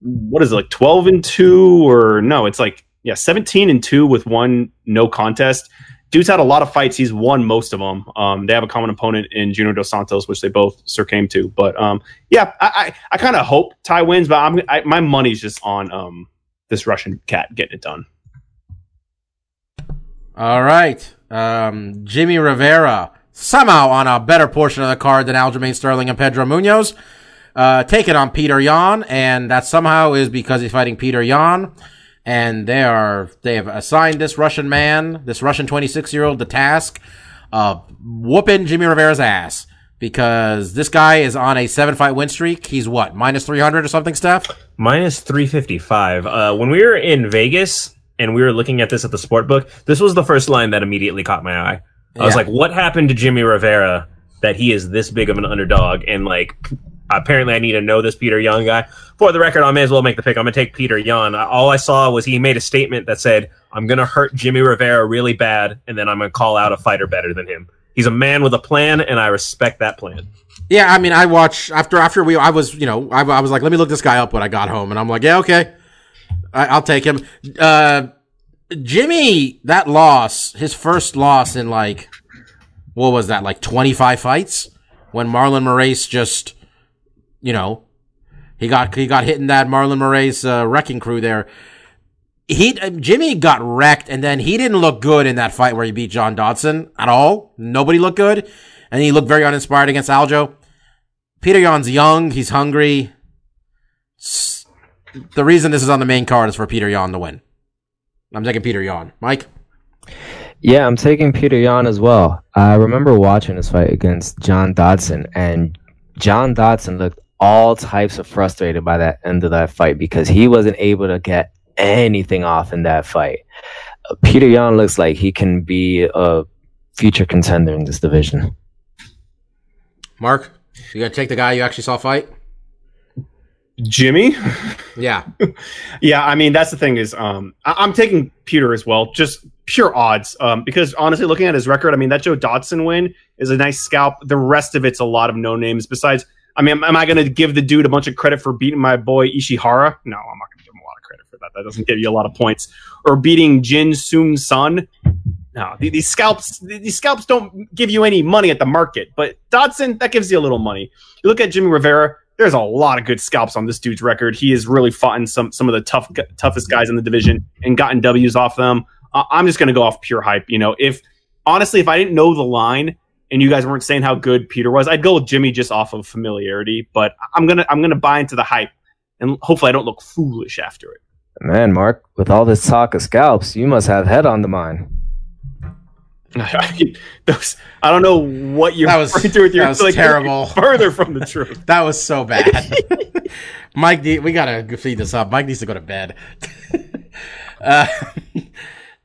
what is it, like 12 and 2 or no, it's like, yeah, 17 and 2 with one no contest. Dude's had a lot of fights. He's won most of them. Um, they have a common opponent in Junior Dos Santos, which they both succumbed to. But um, yeah, I, I, I kind of hope Tai wins, but I'm, I, my money's just on um, this Russian cat getting it done. All right. Um, Jimmy Rivera, somehow on a better portion of the card than Aljamain Sterling and Pedro Munhoz. Uh, take it on Petr Yan, and that somehow is because he's fighting Petr Yan. And they are, they have assigned this Russian man, this Russian 26 year old, the task of whooping Jimmy Rivera's ass. Because this guy is on a seven fight win streak. He's what, minus 300 or something, Steph? Minus 355. Uh, when we were in Vegas and we were looking at this at the sport book, this was the first line that immediately caught my eye. I was like, what happened to Jimmy Rivera that he is this big of an underdog? And like, apparently I need to know this Petr Yan guy. For the record, I may as well make the pick. I'm to take Petr Yan. All I saw was he made a statement that said, I'm to hurt Jimmy Rivera really bad, and then I'm to call out a fighter better than him. He's a man with a plan, and I respect that plan. Yeah, I mean, I watch after after we. I was, you know, I, I was like, let me look this guy up when I got home, and I'm like, yeah, okay, I, I'll take him. Uh, Jimmy, that loss, his first loss in like, what was that, like 25 fights, when Marlon Moraes just, you know, he got he got hit in that Marlon Moraes uh, wrecking crew there. He uh, Jimmy got wrecked, and then he didn't look good in that fight where he beat John Dodson at all. Nobody looked good, and he looked very uninspired against Aljo. Petr Yan's young, he's hungry. The reason this is on the main card is for Petr Yan to win. I'm taking Petr Yan. Mike? Yeah, I'm taking Petr Yan as well. I remember watching this fight against John Dodson, and John Dodson looked all types of frustrated by that end of that fight because he wasn't able to get anything off in that fight. Uh, Petr Yan looks like he can be a future contender in this division. Mark? You gonna take the guy you actually saw fight? Jimmy? Yeah. Yeah, I mean that's the thing is um I- I'm taking Petr as well, just pure odds. Um because honestly looking at his record, I mean that Joe Dodson win is a nice scalp. The rest of it's a lot of no names. Besides, I mean, am, am I gonna give the dude a bunch of credit for beating my boy Ishihara? No, I'm not gonna give him a lot of credit for that. That doesn't give you a lot of points. Or beating Jin Soo Son. No, the- these scalps these scalps don't give you any money at the market, but Dodson that gives you a little money. You look at Jimmy Rivera. There's a lot of good scalps on this dude's record. He has really fought in some some of the tough toughest guys in the division and gotten W's off them. I'm just going to go off pure hype. You know, if honestly, if I didn't know the line and you guys weren't saying how good Petr was, I'd go with Jimmy just off of familiarity. But I'm gonna I'm gonna buy into the hype, and hopefully I don't look foolish after it. Man, Mark, with all this talk of scalps, you must have head on the mind. I, those, I don't know what you're That was- referring to with your that was like, terrible. Further from the truth. That was so bad. Mike, we gotta feed this up. Mike needs to go to bed. uh,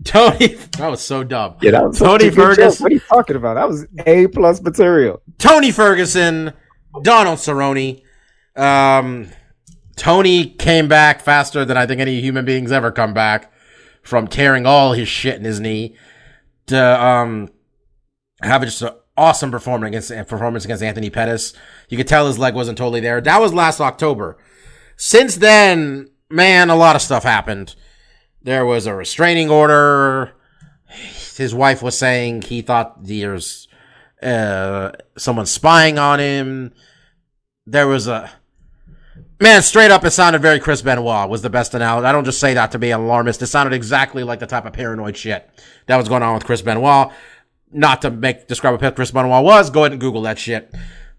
Tony, that was so dumb. Yeah, that was Tony such a good joke. Ferguson. What are you talking about? That was A plus material. Tony Ferguson, Donald Cerrone. Um, Tony came back faster than I think any human beings ever come back from tearing all his shit in his knee to um have just an awesome performance against performance against Anthony Pettis. You could tell his leg wasn't totally there. That was last October. Since then, man, a lot of stuff happened. There was a restraining order. His wife was saying he thought there's uh, someone spying on him. There was a man straight up. It sounded very Chris Benoit was the best analogy. I don't just say that to be an alarmist. It sounded exactly like the type of paranoid shit that was going on with Chris Benoit. Not to make describe what Chris Benoit was. Go ahead and Google that shit.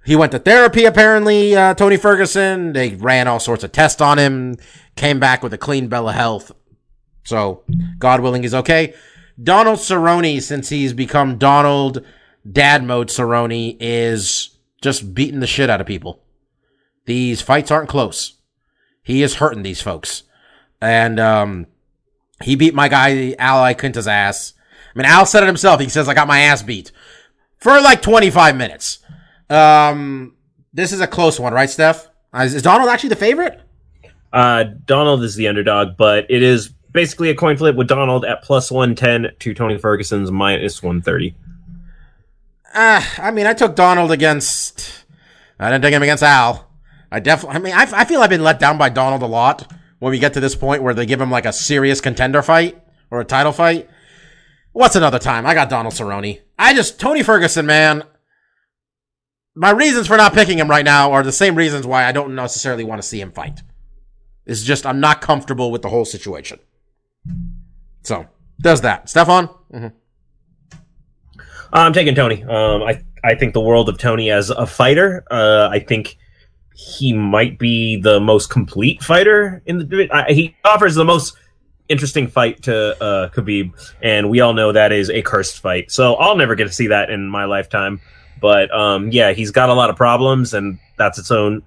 He went to therapy apparently. Uh, Tony Ferguson. They ran all sorts of tests on him. Came back with a clean bill of health. So God willing, he's okay. Donald Cerrone, since he's become Donald Dad Mode Cerrone, is just beating the shit out of people. These fights aren't close. He is hurting these folks. And, um, he beat my guy, Al Iaquinta's ass. I mean, Al said it himself. He says, I got my ass beat for like 25 minutes. Um, this is a close one, right, Steph? Is, is Donald actually the favorite? Uh, Donald is the underdog, but it is basically a coin flip with Donald at plus 110 to Tony Ferguson's minus 130. Uh, I mean, I took Donald against, I didn't take him against Al. I definitely, I mean, I, I feel I've been let down by Donald a lot when we get to this point where they give him like a serious contender fight or a title fight. What's another time? I got Donald Cerrone. I just, Tony Ferguson, man. My reasons for not picking him right now are the same reasons why I don't necessarily want to see him fight. It's just, I'm not comfortable with the whole situation. So, does that. Stefan? I'm taking Tony. Um, I I think the world of Tony as a fighter. Uh, I think he might be the most complete fighter in the division. I- He offers the most interesting fight to uh, Khabib, and we all know that is a cursed fight. So I'll never get to see that in my lifetime. But um, yeah, he's got a lot of problems, and that's its own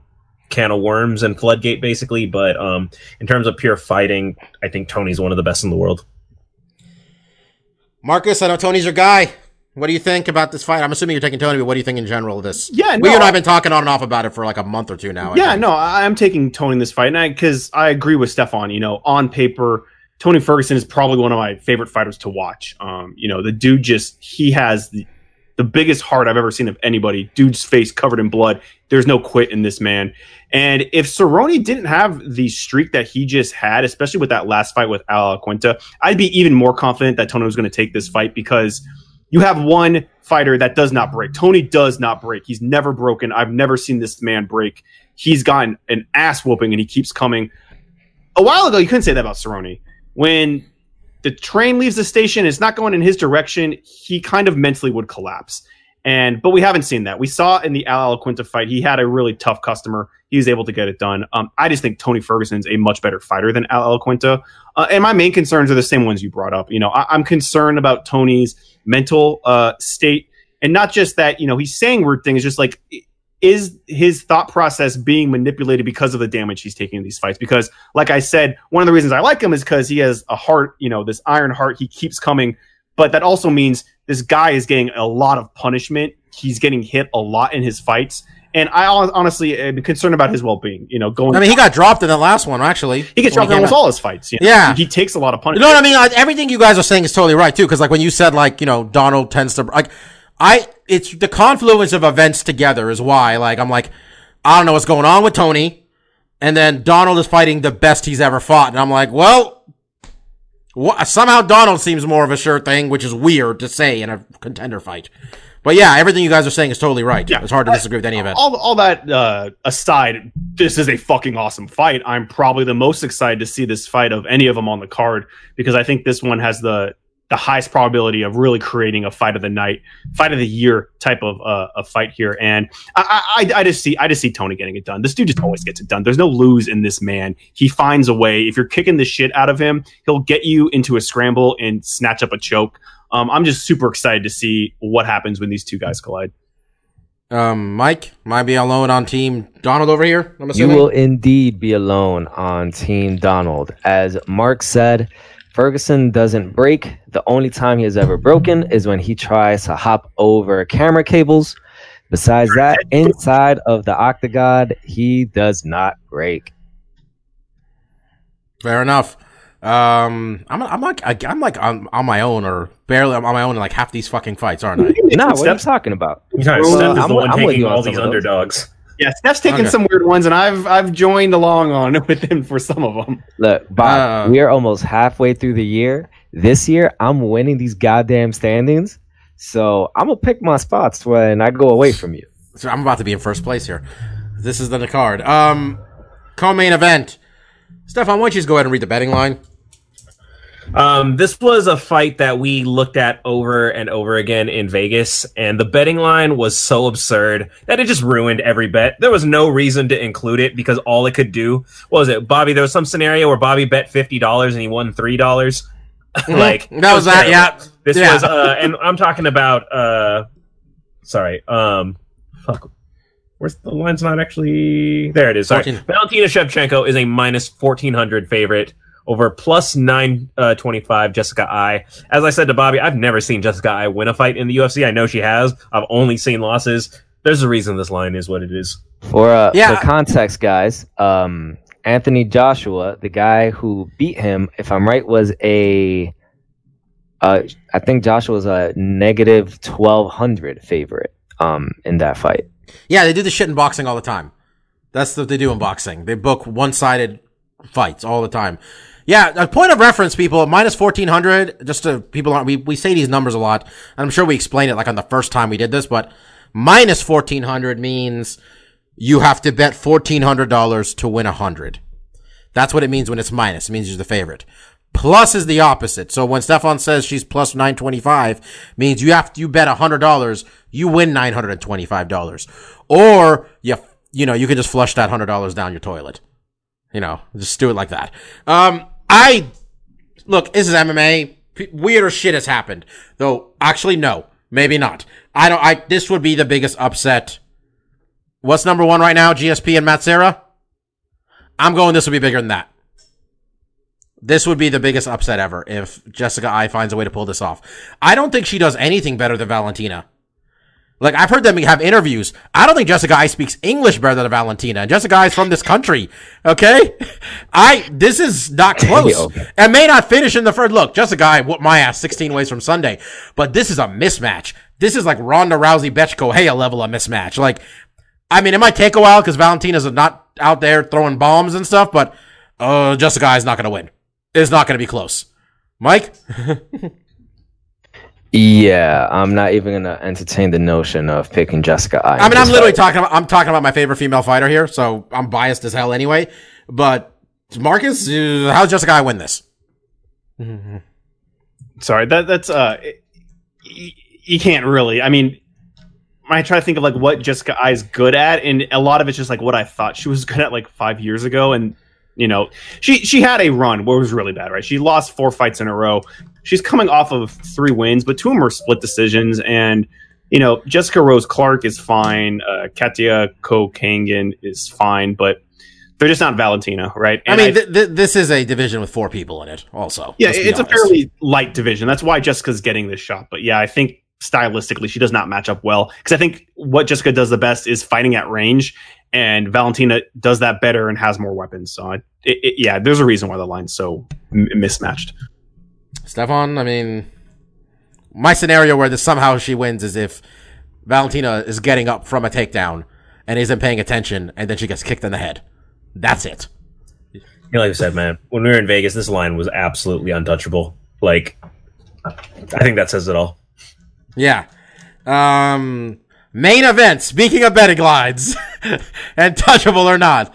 can of worms and floodgate, basically. But um, in terms of pure fighting, I think Tony's one of the best in the world. Marcus, I know Tony's your guy. What do you think about this fight? I'm assuming you're taking Tony, but what do you think in general of this? Yeah, we no, and I I- have been talking on and off about it for like a month or two now. I Yeah, think. no, I- I'm taking Tony in this fight, and because I, agree with Stefan. You know, on paper, Tony Ferguson is probably one of my favorite fighters to watch. Um, you know, the dude just he has the the biggest heart I've ever seen of anybody. Dude's face covered in blood. There's no quit in this man. And if Cerrone didn't have the streak that he just had, especially with that last fight with Al Iaquinta, I'd be even more confident that Tony was going to take this fight because you have one fighter that does not break. Tony does not break. He's never broken. I've never seen this man break. He's gotten an ass whooping and he keeps coming. A while ago, you couldn't say that about Cerrone. When the train leaves the station, it's not going in his direction. He kind of mentally would collapse. And but we haven't seen that. We saw in the Al Iaquinta fight, he had a really tough customer. He was able to get it done. Um, I just think Tony Ferguson's a much better fighter than Al Iaquinta. Uh, and my main concerns are the same ones you brought up. You know, I, I'm concerned about Tony's mental uh, state, and not just that. You know, he's saying weird things. Just like is his thought process being manipulated because of the damage he's taking in these fights? Because, like I said, one of the reasons I like him is because he has a heart. You know, this iron heart. He keeps coming, but that also means this guy is getting a lot of punishment. He's getting hit a lot in his fights. And I honestly am concerned about his well being. You know, going I mean, he got dropped in the last one, actually. he gets dropped in almost out. all his fights. you know? Yeah. he takes a lot of punishment. You know what I mean? Like, everything you guys are saying is totally right too. Because like when you said like you know Donald tends to like, I it's the confluence of events together is why like I'm like I don't know what's going on with Tony, and then Donald is fighting the best he's ever fought, and I'm like, well, wha somehow Donald seems more of a sure thing, which is weird to say in a contender fight. But yeah, everything you guys are saying is totally right. Yeah. It's hard to disagree with any of it. all, all that uh, aside, this is a fucking awesome fight. I'm probably the most excited to see this fight of any of them on the card because I think this one has the the highest probability of really creating a fight of the night, fight of the year type of uh, a fight here. And I, I, I just see I just see Tony getting it done. This dude just always gets it done. There's no lose in this man. He finds a way. If you're kicking the shit out of him, he'll get you into a scramble and snatch up a choke. Um, I'm just super excited to see what happens when these two guys collide. Um, Mike might be alone on team Donald over here. I'm You assuming. will indeed be alone on Team Donald. As Mark said, Ferguson doesn't break. The only time he has ever broken is when he tries to hop over camera cables. Besides that, inside of the octagon, he does not break. Fair enough. Um, I'm I'm like I- I'm like on, on my own or barely on my own in like half these fucking fights, aren't I? Nah, what are you talking about? You Well, Steph is I'm the one I'm taking all these of those. underdogs. Yeah, Steph's taking Okay. some weird ones, and I've I've joined along on with him for some of them. Look, Bob, Uh, we are almost halfway through the year. This year, I'm winning these goddamn standings. So I'm gonna pick my spots when I go away from you. So I'm about to be in first place here. This is the card. Um, co-main event. Steph, why don't you just go ahead and read the betting line? Um, this was a fight that we looked at over and over again in Vegas, and the betting line was so absurd that it just ruined every bet. There was no reason to include it because all it could do what was it, Bobby. There was some scenario where Bobby bet fifty dollars and he won three dollars. like Mm-hmm. That was that, yeah. This Yeah. was, uh, and I'm talking about, uh, sorry, um, fuck. Where's the line's not actually there? It is. Sorry, 14. Valentina Shevchenko is a minus fourteen hundred favorite over plus 925 uh. Jessica Eye. As I said to Bobby, I've never seen Jessica Eye win a fight in the UFC. I know she has. I've only seen losses. There's a reason this line is what it is. For uh, Yeah. for context, guys, um, Anthony Joshua, the guy who beat him, if I'm right, was a, uh, I think Joshua was a negative twelve hundred favorite, um, in that fight. Yeah, they do this shit in boxing all the time. That's what they do in boxing. They book one-sided fights all the time. Yeah, a point of reference, people, minus 1400, just to people aren't, we, we say these numbers a lot. I'm sure we explained it like on the first time we did this, but minus 1400 means you have to bet $1,400 to win 100. That's what it means when it's minus. It means you're the favorite. Plus is the opposite. So when Stefan says she's plus 925, means you have to, you bet $100, you win $925. Or you, you know, you can just flush that $100 down your toilet. You know, just do it like that. Um, I, look, this is MMA. P- weirder shit has happened. Though, actually, no. Maybe not. I don't, I, this would be the biggest upset. What's number one right now? GSP and Matt Serra? I'm going this would be bigger than that. This would be the biggest upset ever if Jessica Eye finds a way to pull this off. I don't think she does anything better than Valentina. Like I've heard them have interviews. I don't think Jessica Eye speaks English better than Valentina. And Jessica Eye is from this country. Okay? I this is not close. okay. And may not finish in the first look. Jessica Eye whooped my ass 16 ways from Sunday. But this is a mismatch. This is like Ronda Rousey Bethe Correia level of mismatch. Like I mean, it might take a while because Valentina's not out there throwing bombs and stuff, but uh, Jessica Eye is not going to win. It's not going to be close. Mike? Yeah, I'm not even gonna entertain the notion of picking Jessica. I, I mean, I'm literally fight. talking about, I'm talking about my favorite female fighter here, so I'm biased as hell anyway. But Marcus, uh, how's Jessica Eye win this? Sorry, that that's uh, y- you can't really. I mean, I try to think of like what Jessica Eye is good at, and a lot of it's just like what I thought she was good at like five years ago, and you know, she she had a run where it was really bad, right? She lost four fights in a row. She's coming off of three wins, but two of them are split decisions, and you know, Jessica Rose Clark is fine. Uh, Katlyn Chookagian is fine, but they're just not Valentina, right? I mean, th- th- this is a division with four people in it, also. yeah, it's a fairly light division. That's why Jessica's getting this shot. But yeah, I think stylistically she does not match up well because I think what Jessica does the best is fighting at range, and Valentina does that better and has more weapons. So I, it, it, yeah, there's a reason why the line's so m- mismatched. Stefan, I mean, my scenario where this somehow she wins is if Valentina is getting up from a takedown and isn't paying attention, and then she gets kicked in the head. That's it. You know, like I said, man, when we were in Vegas, this line was absolutely untouchable. Like, I think that says it all. Yeah. Um, main event. Speaking of betting lines, and touchable or not,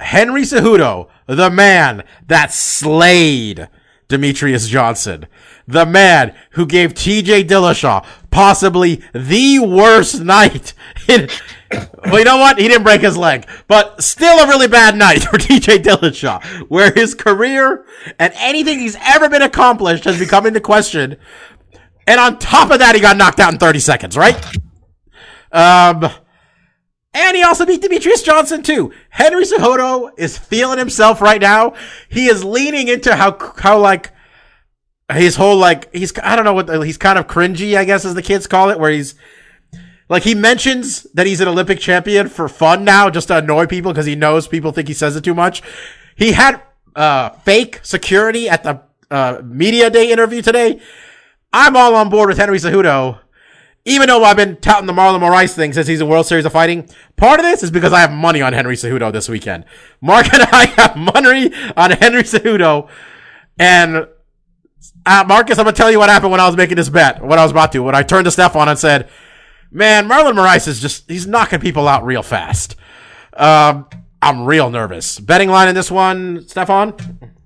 Henry Cejudo, the man that slayed Demetrious Johnson, the man who gave T.J. Dillashaw possibly the worst night. In, well, you know what? He didn't break his leg, but still a really bad night for T.J. Dillashaw, where his career and anything he's ever been accomplished has become into question. And on top of that, he got knocked out in 30 seconds, right? Um, and he also beat Demetrious Johnson too. Henry Cejudo is feeling himself right now. He is leaning into how, how like, his whole like, he's, I don't know what, he's kind of cringy, I guess as the kids call it, where he's, like he mentions that he's an Olympic champion for fun now, just to annoy people because he knows people think he says it too much. He had uh, fake security at the uh, media day interview today. I'm all on board with Henry Cejudo. Even though I've been touting the Marlon Moraes thing since he's in World Series of Fighting, part of this is because I have money on Henry Cejudo this weekend. Mark and I have money on Henry Cejudo, and uh, Marcus, I'm gonna tell you what happened when I was making this bet. What I was about to when I turned to Stefan and said, "Man, Marlon Moraes is just—he's knocking people out real fast." Um, I'm real nervous. Betting line in this one, Stefan.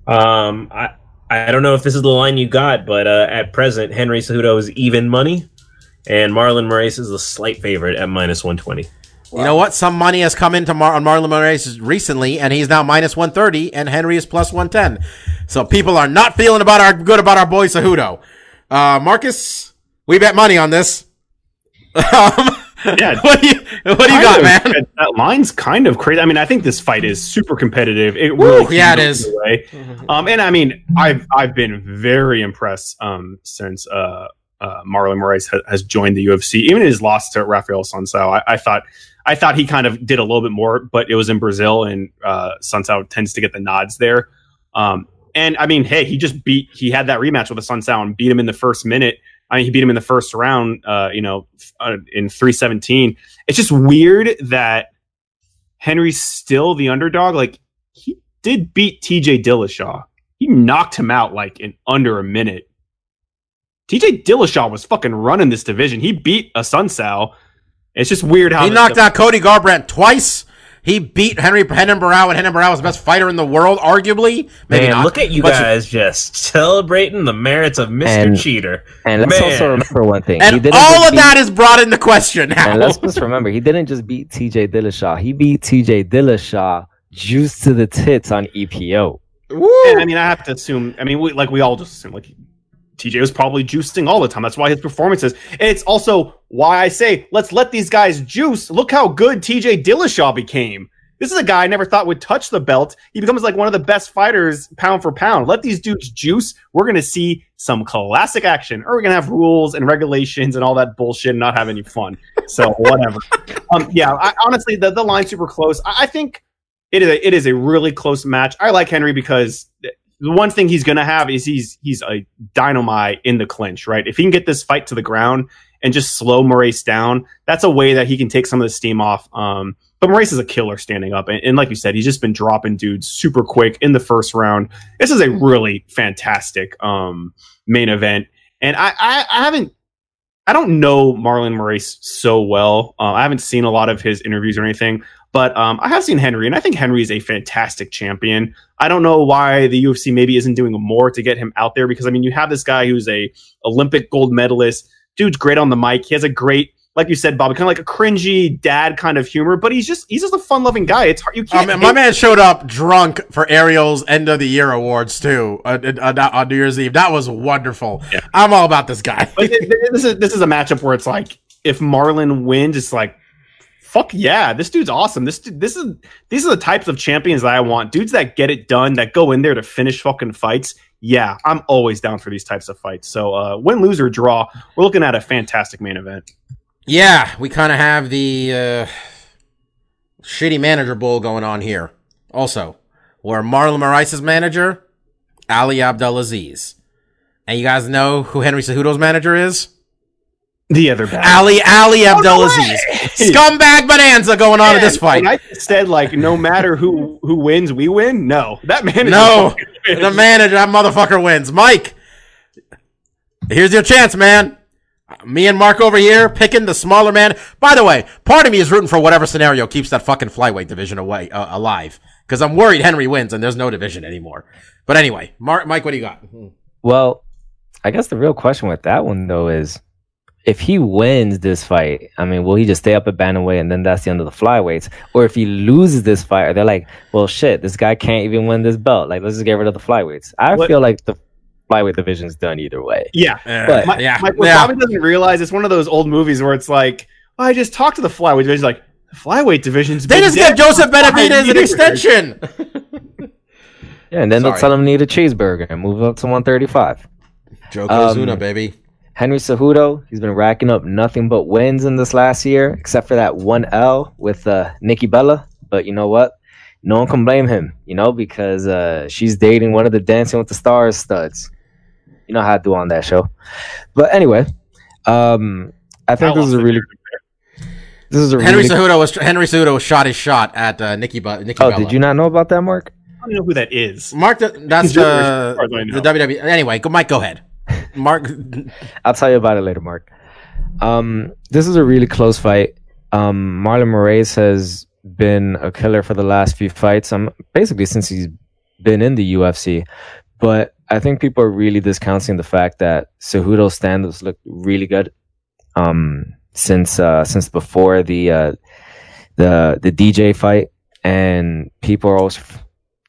Um, I I don't know if this is the line you got, but uh, at present, Henry Cejudo is even money, and Marlon Moraes is the slight favorite at minus one twenty. You know what? Some money has come into Mar- on Marlon Moraes recently, and he's now minus 130, and Henry is plus 110. So people are not feeling about our good about our boy Cejudo. Uh, Marcus, we bet money on this. um, Yeah. what do you, what do you got, of- man? That, that line's kind of crazy. I mean, I think this fight is super competitive. It Woo, really yeah, can it go is. either way. Um, and I mean, I've I've been very impressed um, since uh, uh, Marlon Moraes ha- has joined the UFC. Even his loss to Raphael Assunção, I, I thought I thought he kind of did a little bit more, but it was in Brazil, and uh, Assunção tends to get the nods there. Um, and I mean, hey, he just beat. He had that rematch with the Assunção and beat him in the first minute. I mean, he beat him in the first round. Uh, you know, uh, in three seventeen. It's just weird that Henry's still the underdog. Like he did beat TJ Dillashaw. He knocked him out like in under a minute. TJ Dillashaw was fucking running this division. He beat a Sunsao. It's just weird how He knocked the- out Cody Garbrandt twice. He beat Henry Renan Barão, and Renan Barão was the best fighter in the world, arguably. Maybe Man, not. look at you But guys just celebrating the merits of Mr. And- Cheater. And let's Man. also remember one thing. And didn't all of beat- that is brought into question now. And let's just remember, he didn't just beat TJ Dillashaw. He beat TJ Dillashaw juice to the tits on EPO. Woo. And I mean, I have to assume. I mean, we, like we all just assume like TJ was probably juicing all the time. That's why his performances. And it's also why I say let's let these guys juice. Look how good TJ Dillashaw became. This is a guy I never thought would touch the belt. He becomes like one of the best fighters pound for pound. Let these dudes juice. We're gonna see some classic action, or we're gonna have rules and regulations and all that bullshit and not have any fun. So whatever. um, yeah, I, honestly, the the line's super close. I, I think it is a, it is a really close match. I like Henry because the one thing he's going to have is he's he's a dynamite in the clinch, right? If he can get this fight to the ground and just slow Moraes down, that's a way that he can take some of the steam off. Um, but Moraes is a killer standing up, and, and like you said, he's just been dropping dudes super quick in the first round. This is a really fantastic um, main event, and I, I, I haven't. I don't know Marlon Moraes so well. Uh, I haven't seen a lot of his interviews or anything, but um, I have seen Henry, and I think Henry is a fantastic champion. I don't know why the UFC maybe isn't doing more to get him out there because I mean you have this guy who's a Olympic gold medalist. Dude's great on the mic. He has a great, like you said, Bob, kind of like a cringy dad kind of humor, but he's just he's just a fun loving guy. It's hard you Oh, can't. man, my man showed up drunk for Ariel's end of the year awards too uh, uh, on New Year's Eve. That was wonderful. Yeah. I'm all about this guy. But th- th- this is this is a matchup where it's like if Marlon wins, it's like fuck yeah, this dude's awesome. This this is these are the types of champions that I want. Dudes that get it done, that go in there to finish fucking fights. Yeah, I'm always down for these types of fights. So uh, win, lose or draw, we're looking at a fantastic main event. Yeah, we kind of have the uh, shitty manager bowl going on here. Also, where Marlon Moraes' manager, Ali Abdelaziz. And you guys know who Henry Cejudo's manager is? The other bad. Ali Ali Abdelaziz. Scumbag bonanza going on in this fight. I said like no matter who who wins, we win. No, that man. No, the manager, that motherfucker wins. Mike, here's your chance, man. Me and Mark over here picking the smaller man. By the way, part of me is rooting for whatever scenario keeps that fucking flyweight division away uh, alive because I'm worried Henry wins and there's no division anymore. But anyway, Mark, Mike, what do you got? Well, I guess the real question with that one though is if he wins this fight, I mean, will he just stay up at bantamweight and then that's the end of the flyweights? Or if he loses this fight, they're like, well, shit, this guy can't even win this belt. Like, let's just get rid of the flyweights. I What- feel like the flyweight division's done either way. Yeah, Uh, My, yeah, Mike, what yeah. Bobby doesn't realize it's one of those old movies where it's like, oh, I just talked to the flyweight division. Like the flyweight division's They just give Joseph for Benavidez an years." extension. Yeah, and then they'll tell him to eat a cheeseburger and move up to 135. Joe Um, baby. Henry Cejudo, he's been racking up nothing but wins in this last year, except for that one L with uh, Nikki Bella. But you know what? no one can blame him, you know, because uh, she's dating one of the Dancing with the Stars studs. You know how to do on that show. But anyway, um, I think How this is a often really this is a Henry really. Cejudo was Henry Cejudo shot his shot at uh, Nikki. Bu- Nikki oh, Bella. did you not know about that, Mark? I don't know who that is. Mark, the, that's He's Jewish, as the, far as the WWE. Anyway, go, Mike, go ahead. Mark, I'll tell you about it later, Mark. Um, this is a really close fight. Um, Marlon Moraes has been a killer for the last few fights. Um, basically since he's been in the UFC. But I think people are really discounting the fact that Cejudo's stand-ups look really good. Um, since uh, since before the uh, the the DJ fight, and people are also,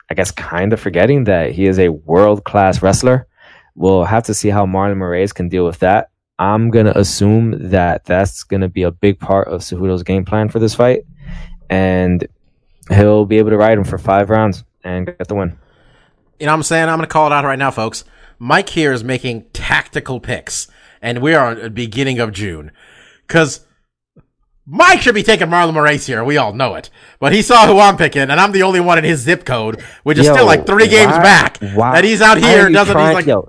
I guess, kind of forgetting that he is a world class wrestler. We'll have to see how Marlon Moraes can deal with that. I'm gonna assume that that's gonna be a big part of Cejudo's game plan for this fight, and he'll be able to ride him for five rounds and get the win. you know what I'm saying? I'm going to call it out right now, folks. Mike here is making tactical picks, and we are at the beginning of June. Because Mike should be taking Marlon Moraes here. We all know it. But he saw who I'm picking, and I'm the only one in his zip code, which is Yo, still like three games back. why- That he's out here doesn't trying- he's like yo,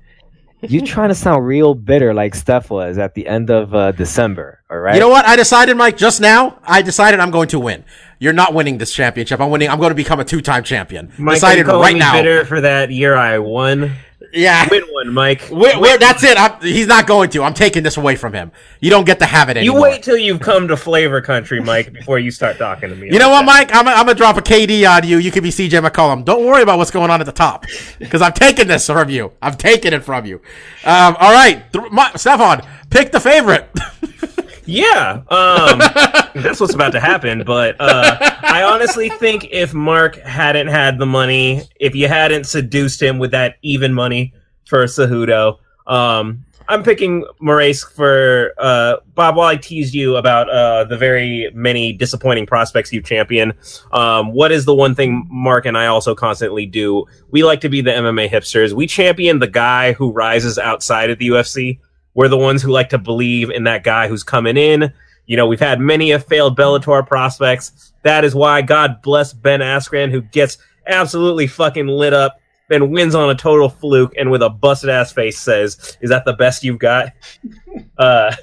you trying to sound real bitter like Steph was at the end of uh, December, all right? You know what? I decided, Mike, just now, I decided I'm going to win. You're not winning this championship. I'm winning. I'm going to become a two-time champion. Mike, are you decided right me now. bitter for that year I won. Yeah. Win one, Mike. We're, we're, that's it. I'm, he's not going to. I'm taking this away from him. You don't get to have it anymore. You wait till you've come to flavor country, Mike, before you start talking to me. You know what, that. Mike? I'm, I'm gonna drop a KD on you. You can be CJ McCollum. Don't worry about what's going on at the top, because I've taken this from you. I've taken it from you. Um, all right, Th- my, Stefan, pick the favorite. Yeah, um, that's what's about to happen. But uh, I honestly think if Mark hadn't had the money, if you hadn't seduced him with that even money for Cejudo, um, I'm picking Moraes for uh, Bob. While I teased you about uh, the very many disappointing prospects you champion, um, what is the one thing Mark and I also constantly do? We like to be the MMA hipsters. We champion the guy who rises outside of the UFC. We're the ones who like to believe in that guy who's coming in. You know, we've had many a failed Bellator prospects. That is why God bless Ben Askren, who gets absolutely fucking lit up, then wins on a total fluke, and with a busted ass face says, "Is that the best you've got?" uh,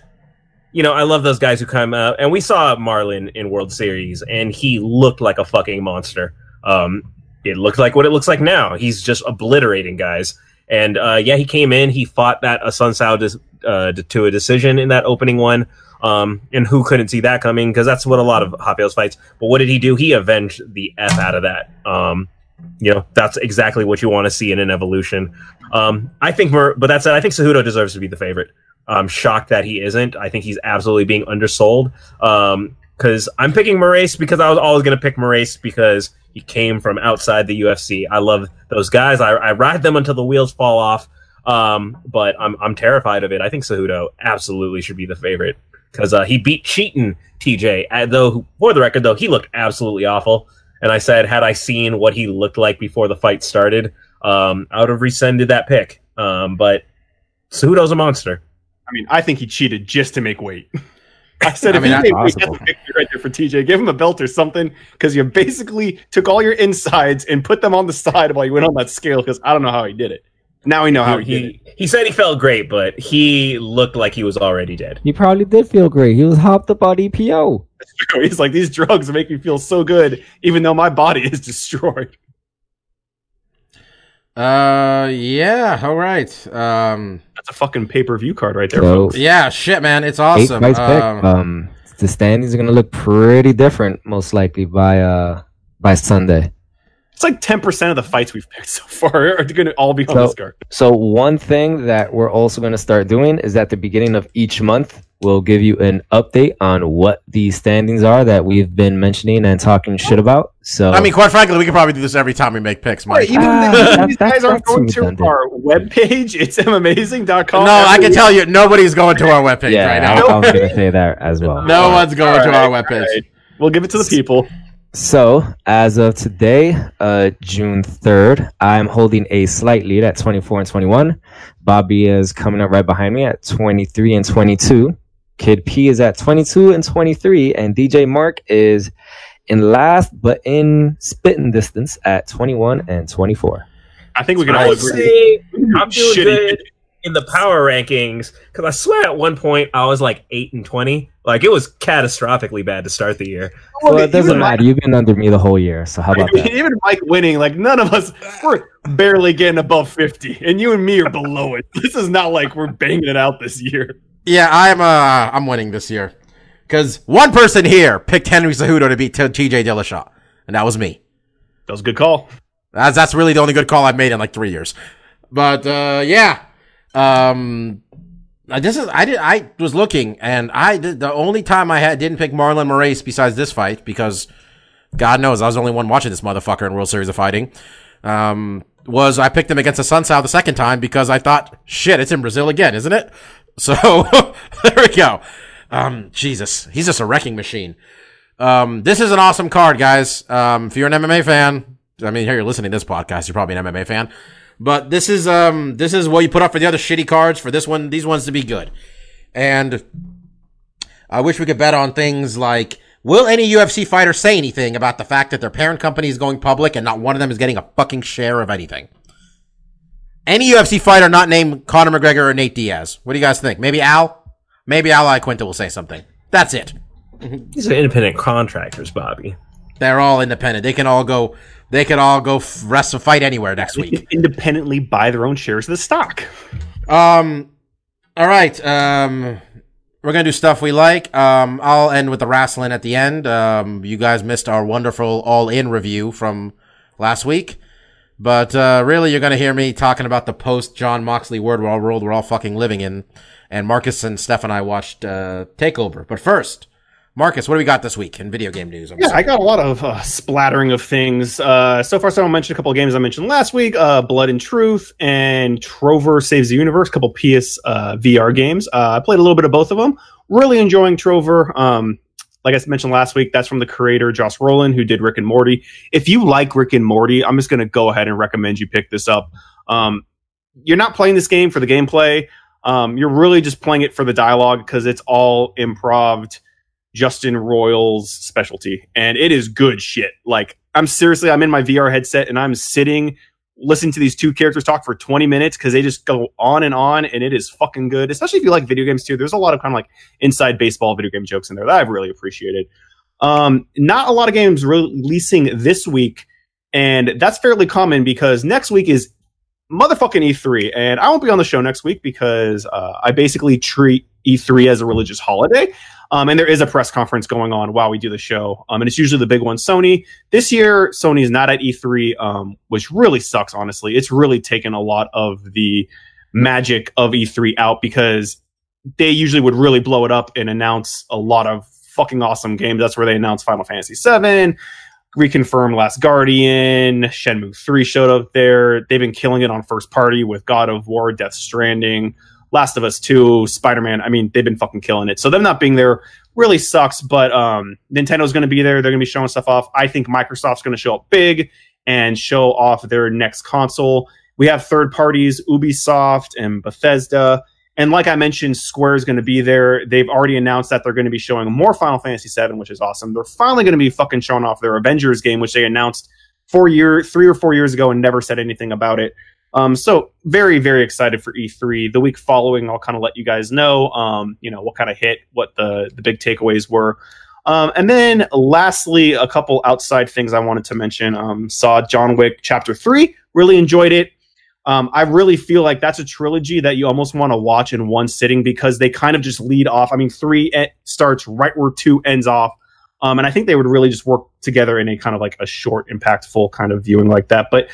you know, I love those guys who come out, and we saw Marlon in World Series, and he looked like a fucking monster. Um, it looked like what it looks like now. He's just obliterating guys. And uh, yeah, he came in. He fought that Assunção dis- uh, to a decision in that opening one. Um, and who couldn't see that coming? Because that's what a lot of Wheels fights. But what did he do? He avenged the f out of that. Um, you know, that's exactly what you want to see in an evolution. Um, I think, Mer- but that said, I think Cejudo deserves to be the favorite. I'm shocked that he isn't. I think he's absolutely being undersold. Um, because I'm picking Moraes because I was always going to pick Moraes because he came from outside the UFC. I love those guys. I, I ride them until the wheels fall off. Um, but I'm I'm terrified of it. I think Cejudo absolutely should be the favorite because uh, he beat Cheaton TJ. Uh, though for the record, though he looked absolutely awful. And I said, had I seen what he looked like before the fight started, um, I would have rescinded that pick. Um, but Cejudo's a monster. I mean, I think he cheated just to make weight. I said I if mean, he that's made weight, that's victory right there for TJ. Give him a belt or something because you basically took all your insides and put them on the side while you went on that scale. Because I don't know how he did it. Now we know how he, did it. he, he said he felt great, but he looked like he was already dead. He probably did feel great. He was hopped up on EPO. He's like, these drugs make me feel so good, even though my body is destroyed. uh, yeah. All right. Um, That's a fucking pay per view card right there, So folks. yeah. Shit, man. It's awesome. fights back. Um, Um, the standings are gonna look pretty different, most likely by uh by Sunday. It's like ten percent of the fights we've picked so far are going to all be on So- this card. So one thing that we're also going to start doing is at the beginning of each month, we'll give you an update on what the standings are that we've been mentioning and talking shit about. So I mean, quite frankly, we could probably do this every time we make picks, Mike. Even Ah, if that- these guys aren't going too to redundant. our webpage. It's mamazing.com. no, I can tell you, nobody's going to our webpage yeah, right I, now. I was going to say that as well. No one's going All to our right, webpage. all right. We'll give it to the people. So, as of today, uh, June 3rd, I'm holding a slight lead at 24 and 21. Bobby is coming up right behind me at 23 and 22. Kid P is at 22 and 23. And DJ Mark is in last, but in spitting distance at 21 and 24. I think we can all agree. I'm doing Shitty. Good in the power rankings because I swear at one point I was like eight and twenty. Like it was catastrophically bad to start the year. Well, it doesn't Mike- matter. You've been under me the whole year, so how about I mean, that? even Mike winning, like none of us, we're barely getting above 50, and you and me are below it. This is not like we're banging it out this year. Yeah, I'm uh I'm winning this year because one person here picked Henry Cejudo to beat T.J. Dillashaw, and that was me. That was a good call. That's that's really the only good call I've made in like three years. But uh, yeah, um, uh, this is I did I was looking and I did the only time I had didn't pick Marlon Moraes besides this fight because God knows I was the only one watching this motherfucker in World Series of Fighting. Um, was I picked him against the Sun South the second time because I thought shit it's in Brazil again isn't it? So there we go. Um, Jesus, he's just a wrecking machine. Um, this is an awesome card, guys. Um, if you're an MMA fan, I mean, here you're listening to this podcast, you're probably an MMA fan. But this is um this is what you put up for the other shitty cards for this one, these ones to be good. And I wish we could bet on things like will any UFC fighter say anything about the fact that their parent company is going public and not one of them is getting a fucking share of anything? Any UFC fighter not named Conor McGregor or Nate Diaz. What do you guys think? Maybe Al? Maybe Al Iaquinta will say something. That's it. These are independent contractors, Bobby. They're all independent. They can all go. They could all go f- wrestle fight anywhere next week. independently buy their own shares of the stock. Um. All right. Um. We're gonna do stuff we like. Um. I'll end with the wrestling at the end. Um. You guys missed our wonderful all in review from last week, but uh, really, you're gonna hear me talking about the post Jon Moxley word world world we're all fucking living in. And Marcus and Steph and I watched uh, Takeover. But first, Marcus, what do we got this week in video game news? I'm Yeah, sorry. I got a lot of uh, splattering of things. Uh, so far, so I'll mention a couple of games I mentioned last week: uh, Blood and Truth and Trover Saves the Universe. A couple PS uh, VR games. Uh, I played a little bit of both of them. Really enjoying Trover. Um, like I mentioned last week, that's from the creator Josh Roiland, who did Rick and Morty. If you like Rick and Morty, I'm just going to go ahead and recommend you pick this up. Um, you're not playing this game for the gameplay. Um, you're really just playing it for the dialogue because it's all improved. Justin Roiland's specialty, and it is good shit. Like I'm seriously, I'm in my VR headset and I'm sitting listening to these two characters talk for 20 minutes because they just go on and on, and it is fucking good. Especially if you like video games too. There's a lot of kind of like inside baseball video game jokes in there that I've really appreciated. Um, not a lot of games releasing this week, and that's fairly common because next week is motherfucking E3, and I won't be on the show next week because uh, I basically treat E3 as a religious holiday. Um, and there is a press conference going on while we do the show. Um, and it's usually the big one. Sony this year, Sony is not at E3, um, which really sucks. Honestly, it's really taken a lot of the magic of E3 out because they usually would really blow it up and announce a lot of fucking awesome games. That's where they announced Final Fantasy VII, reconfirmed Last Guardian, Shenmue 3 showed up there. They've been killing it on first party with God of War, Death Stranding, Last of Us 2, Spider Man. I mean, they've been fucking killing it. So them not being there really sucks, but um, Nintendo's going to be there. They're going to be showing stuff off. I think Microsoft's going to show up big and show off their next console. We have third parties, Ubisoft and Bethesda. And like I mentioned, Square is going to be there. They've already announced that they're going to be showing more Final Fantasy VII, which is awesome. They're finally going to be fucking showing off their Avengers game, which they announced four year, three or four years ago, and never said anything about it. Um, so very, very excited for E3. The week following, I'll kind of let you guys know, um, you know, what kind of hit, what the the big takeaways were. Um, and then lastly, a couple outside things I wanted to mention. Um, saw John Wick Chapter Three. Really enjoyed it. Um, I really feel like that's a trilogy that you almost want to watch in one sitting because they kind of just lead off. I mean, three starts right where two ends off. Um, and I think they would really just work together in a kind of like a short, impactful kind of viewing like that. But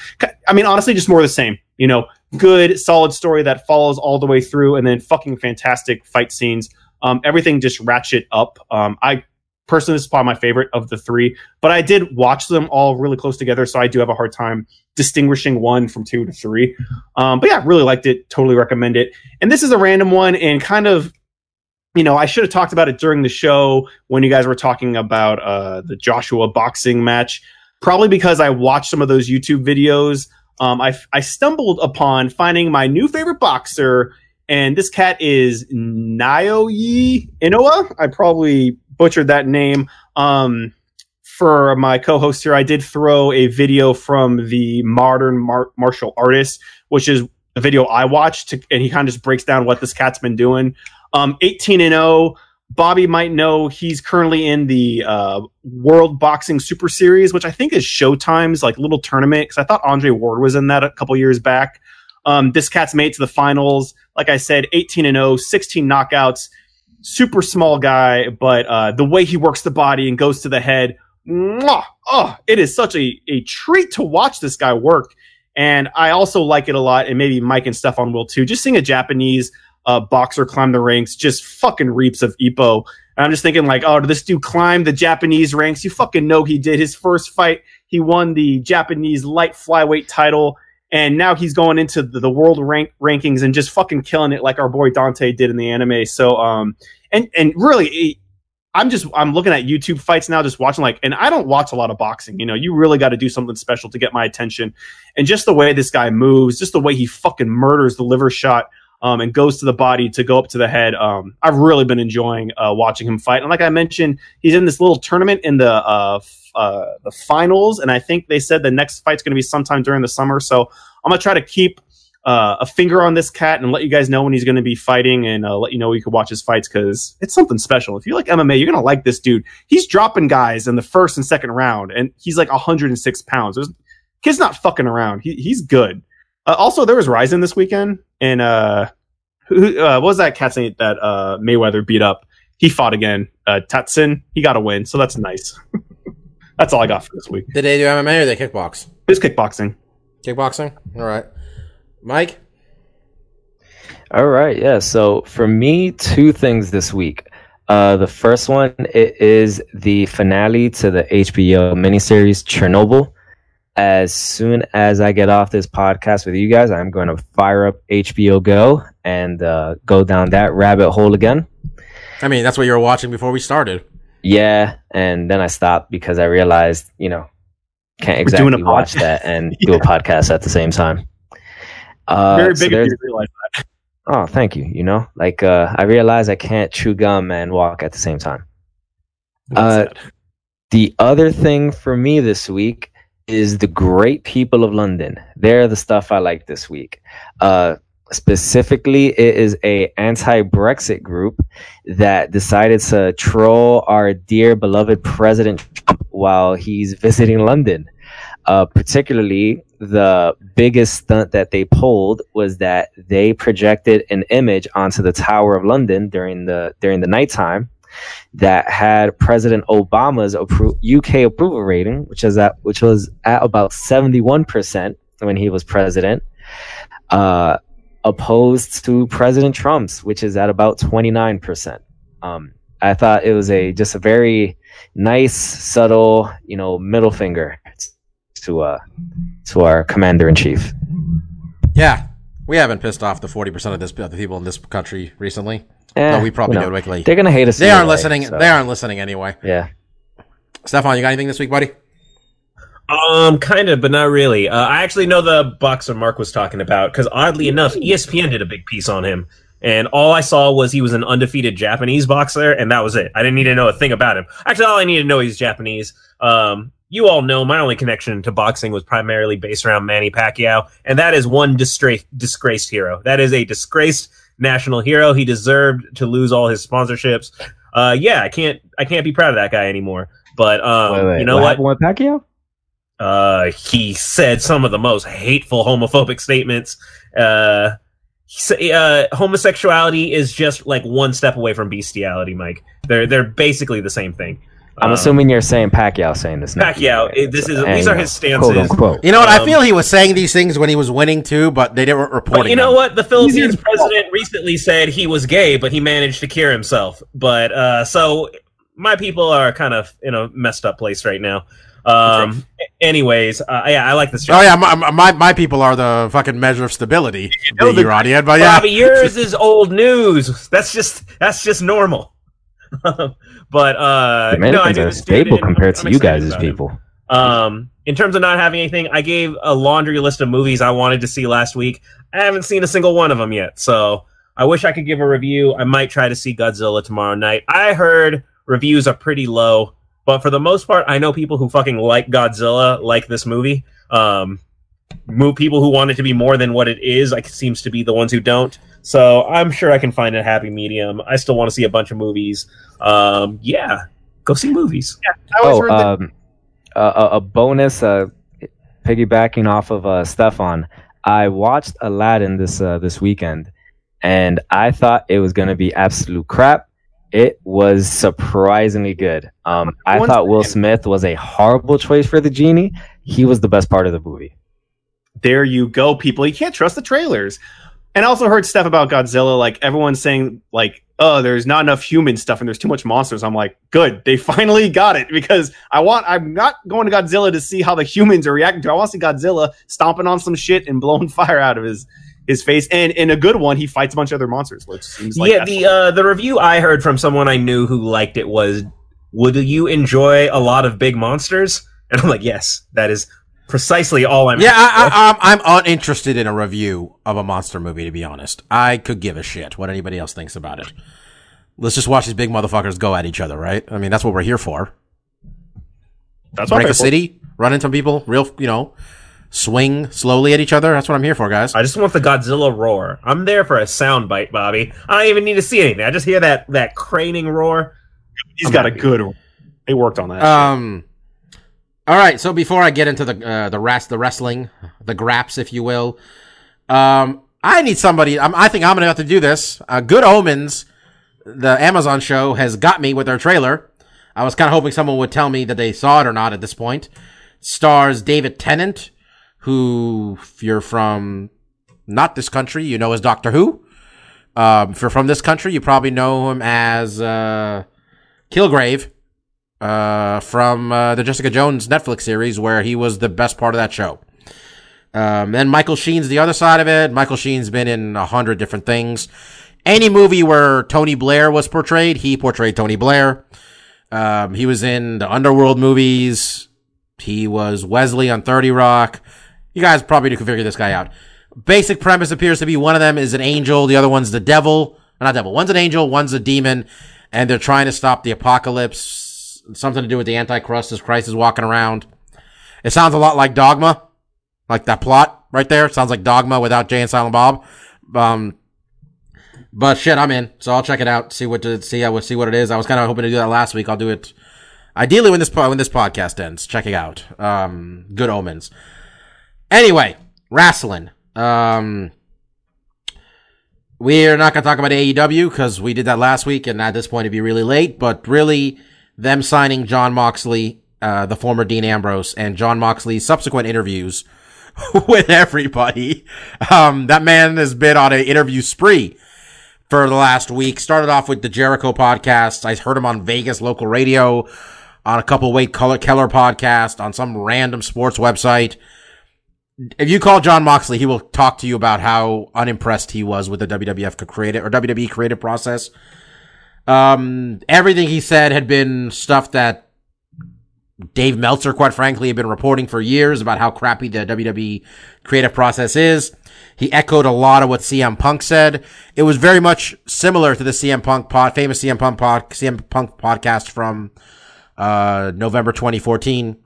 I mean, honestly, just more the same. You know, good, solid story that follows all the way through, and then fucking fantastic fight scenes. Um, everything just ratchet up. Um, I personally, this is probably my favorite of the three, but I did watch them all really close together, so I do have a hard time distinguishing one from two to three. Um, but yeah, really liked it. Totally recommend it. And this is a random one, and kind of you know, I should have talked about it during the show when you guys were talking about uh, the Joshua boxing match. Probably because I watched some of those YouTube videos. Um, I, I stumbled upon finding my new favorite boxer, and this cat is Naoya Inoue. I probably butchered that name. Um, for my co-host here, I did throw a video from the modern mar- martial artist, which is a video I watched, to, and he kind of just breaks down what this cat's been doing. Um, 18 and 0. Bobby might know he's currently in the uh, World Boxing Super Series, which I think is Showtime's like little tournament. Because I thought Andre Ward was in that a couple years back. Um, this cat's made to the finals. Like I said, 18 and 0, 16 knockouts. Super small guy, but uh, the way he works the body and goes to the head, mwah, oh, it is such a, a treat to watch this guy work. And I also like it a lot, and maybe Mike and Stefan will too. Just seeing a Japanese uh, boxer climb the ranks just fucking reaps of Ippo. And I'm just thinking like, oh, did this dude climb the Japanese ranks? You fucking know he did. His first fight, he won the Japanese light flyweight title, and now he's going into the, the world rank rankings and just fucking killing it like our boy Dante did in the anime. So, um, and and really. I'm just I'm looking at YouTube fights now, just watching like, and I don't watch a lot of boxing. You know, you really got to do something special to get my attention, and just the way this guy moves, just the way he fucking murders the liver shot um, and goes to the body to go up to the head. Um, I've really been enjoying uh, watching him fight. And like I mentioned, he's in this little tournament in the uh, f- uh, the finals, and I think they said the next fight's going to be sometime during the summer. So I'm gonna try to keep uh, a finger on this cat and let you guys know when he's going to be fighting and uh, let you know you can watch his fights because it's something special. If you like MMA, you're to like this dude. He's dropping guys in the first and second round, and he's like 106 pounds. There's, kid's not fucking around. He, he's good. Uh, also, there was Rizin this weekend, and uh, who uh, what was that cat's name that uh, Mayweather beat up? He fought again. Uh, Tenshin. He got a win, so that's nice. that's all I got for this week. Did they do MMA or they kickbox? It's kickboxing. Kickboxing. All right, Mike. All right, yeah. So for me, two things this week. Uh, the first one it is the finale to the HBO miniseries Chernobyl. As soon as I get off this podcast with you guys, I'm going to fire up HBO Go and uh, go down that rabbit hole again. I mean, that's what you were watching before we started. Yeah, and then I stopped because I realized, you know, can't We're doing a exactly watch that and do a podcast at the same time. Uh, Very so big of you to realize that. Oh, thank you. You know, like uh, I realize I can't chew gum and walk at the same time. Uh, The other thing for me this week is the great people of London. They're the stuff I like this week. Uh, specifically, it is a anti-Brexit group that decided to troll our dear beloved President Trump while he's visiting London. Uh, particularly, the biggest stunt that they pulled was that they projected an image onto the Tower of London during the during the nighttime that had President Obama's appro- UK approval rating, which is at which was at about seventy one percent when he was president, uh, opposed to President Trump's, which is at about twenty nine percent. Um, I thought it was a just a very nice, subtle, you know, middle finger to uh to our commander in chief. Yeah, we haven't pissed off the forty percent of this of the people in this country recently. Eh, no, we probably you know, did lately. They're gonna hate us. They either aren't listening. so, They aren't listening anyway. Yeah. Stefan, you got anything this week, buddy? Um, kind of, but not really. Uh, I actually know the boxer Mark was talking about because oddly enough, ESPN did a big piece on him, and all I saw was he was an undefeated Japanese boxer, and that was it. I didn't need to know a thing about him. Actually, all I needed to know is he's Japanese. Um, you all know my only connection to boxing was primarily based around Manny Pacquiao, and that is one distra- disgraced hero. That is a disgraced national hero. He deserved to lose all his sponsorships. Uh, yeah, I can't, I can't be proud of that guy anymore. But um, Wait, wait, you know what? happened with Pacquiao? Uh, he said some of the most hateful homophobic statements. Uh, he uh, homosexuality is just like one step away from bestiality, Mike. They're they're basically the same thing. I'm Um, assuming you're saying Pacquiao saying this. not Pacquiao. you. it- this is And, these are his know, Quote stances. unquote. You know what? I Um, feel he was saying these things when he was winning too, but they didn't report But you know what? The Philippines president recently said he was gay, but he managed to cure himself. But uh, so my people are kind of in a messed up place right now. Um, anyways, uh, yeah, I like this. Oh yeah, my, my my people are the fucking measure of stability. know the- Iranian, but yeah, Bobby, yours is old news. That's just that's just normal. but uh, The no, I Americans knew are this dude, stable and compared I'm to you excited guys' people. Um, in terms of not having anything, I gave a laundry list of movies I wanted to see last week. I haven't seen a single one of them yet, so I wish I could give a review. I might try to see Godzilla tomorrow night. I heard reviews are pretty low. but for the most part, I know people who fucking like Godzilla like this movie. Um, people who want it to be more than what it is, like seems to be the ones who don't. So I'm sure I can find a happy medium. I still want to see a bunch of movies. Um, yeah, go see movies. I Oh, um, a, a- a bonus, uh, piggybacking off of uh, Stefan. I watched Aladdin this uh, this weekend, and I thought it was going to be absolute crap. It was surprisingly good. Um, I thought Will Smith was a horrible choice for the genie. He was the best part of the movie. there you go, people. You can't trust the trailers. And I also heard stuff about Godzilla, like everyone's saying, like, oh, there's not enough human stuff and there's too much monsters. I'm like, good, they finally got it because I want. I'm not going to Godzilla to see how the humans are reacting to. it. I want to see Godzilla stomping on some shit and blowing fire out of his his face. And in a good one, he fights a bunch of other monsters, which seems like yeah, the uh, the review I heard from someone I knew who liked it was, "Would you enjoy a lot of big monsters?" And I'm like, "Yes, that is precisely all I'm." Yeah, I, I, I'm I'm uninterested in a review of a monster movie. To be honest, I could give a shit what anybody else thinks about it. Let's just watch these big motherfuckers go at each other, right? I mean, that's what we're here for. that's what Break a city, run into people, real, you know, swing slowly at each other. That's what I'm here for, guys. I just want the Godzilla roar. I'm there for a sound bite, Bobby. I don't even need to see anything. I just hear that that craning roar. He's I'm got a happy. good. He worked on that. shit. All right. So before I get into the uh, the rest, the wrestling, the graps, if you will, um, I need somebody. I'm, I think I'm gonna have to do this. Uh, Good Omens, the Amazon show, has got me with their trailer. I was kind of hoping someone would tell me that they saw it or not. At this point, stars David Tennant, who, if you're from not this country, you know as Doctor Who. Um, if you're from this country, you probably know him as uh, Kilgrave uh, from uh, the Jessica Jones Netflix series, where he was the best part of that show. Um, then Michael Sheen's the other side of it. Michael Sheen's been in a hundred different things. Any movie where Tony Blair was portrayed, he portrayed Tony Blair. Um, he was in the Underworld movies. He was Wesley on 30 Rock. You guys probably can figure this guy out. Basic premise appears to be one of them is an angel, the other one's the devil. Not devil. One's an angel, one's a demon, and they're trying to stop the apocalypse. Something to do with the Antichrist as Christ is walking around. It sounds a lot like Dogma, like that plot right there. Sounds like Dogma without Jay and Silent Bob. Um, but shit, I'm in, so I'll check it out. See what to see. I will see what it is. I was kind of hoping to do that last week. I'll do it ideally when this po- when this podcast ends. Check it out. Um, good omens. Anyway, wrestling. Um, we're not going to talk about AEW because we did that last week, and at this point it'd be really late. But really, them signing Jon Moxley, uh, the former Dean Ambrose, and Jon Moxley's subsequent interviews with everybody. Um, that man has been on an interview spree for the last week. Started off with the Jericho podcast. I heard him on Vegas local radio, on a couple Wade Keller, Keller podcast, on some random sports website. If you call John Moxley, he will talk to you about how unimpressed he was with the WWF creative or WWE creative process. Um, everything he said had been stuff that Dave Meltzer, quite frankly, had been reporting for years about how crappy the WWE creative process is. He echoed a lot of what CM Punk said. It was very much similar to the CM Punk pod, famous CM Punk pod, CM Punk podcast from uh, November 2014.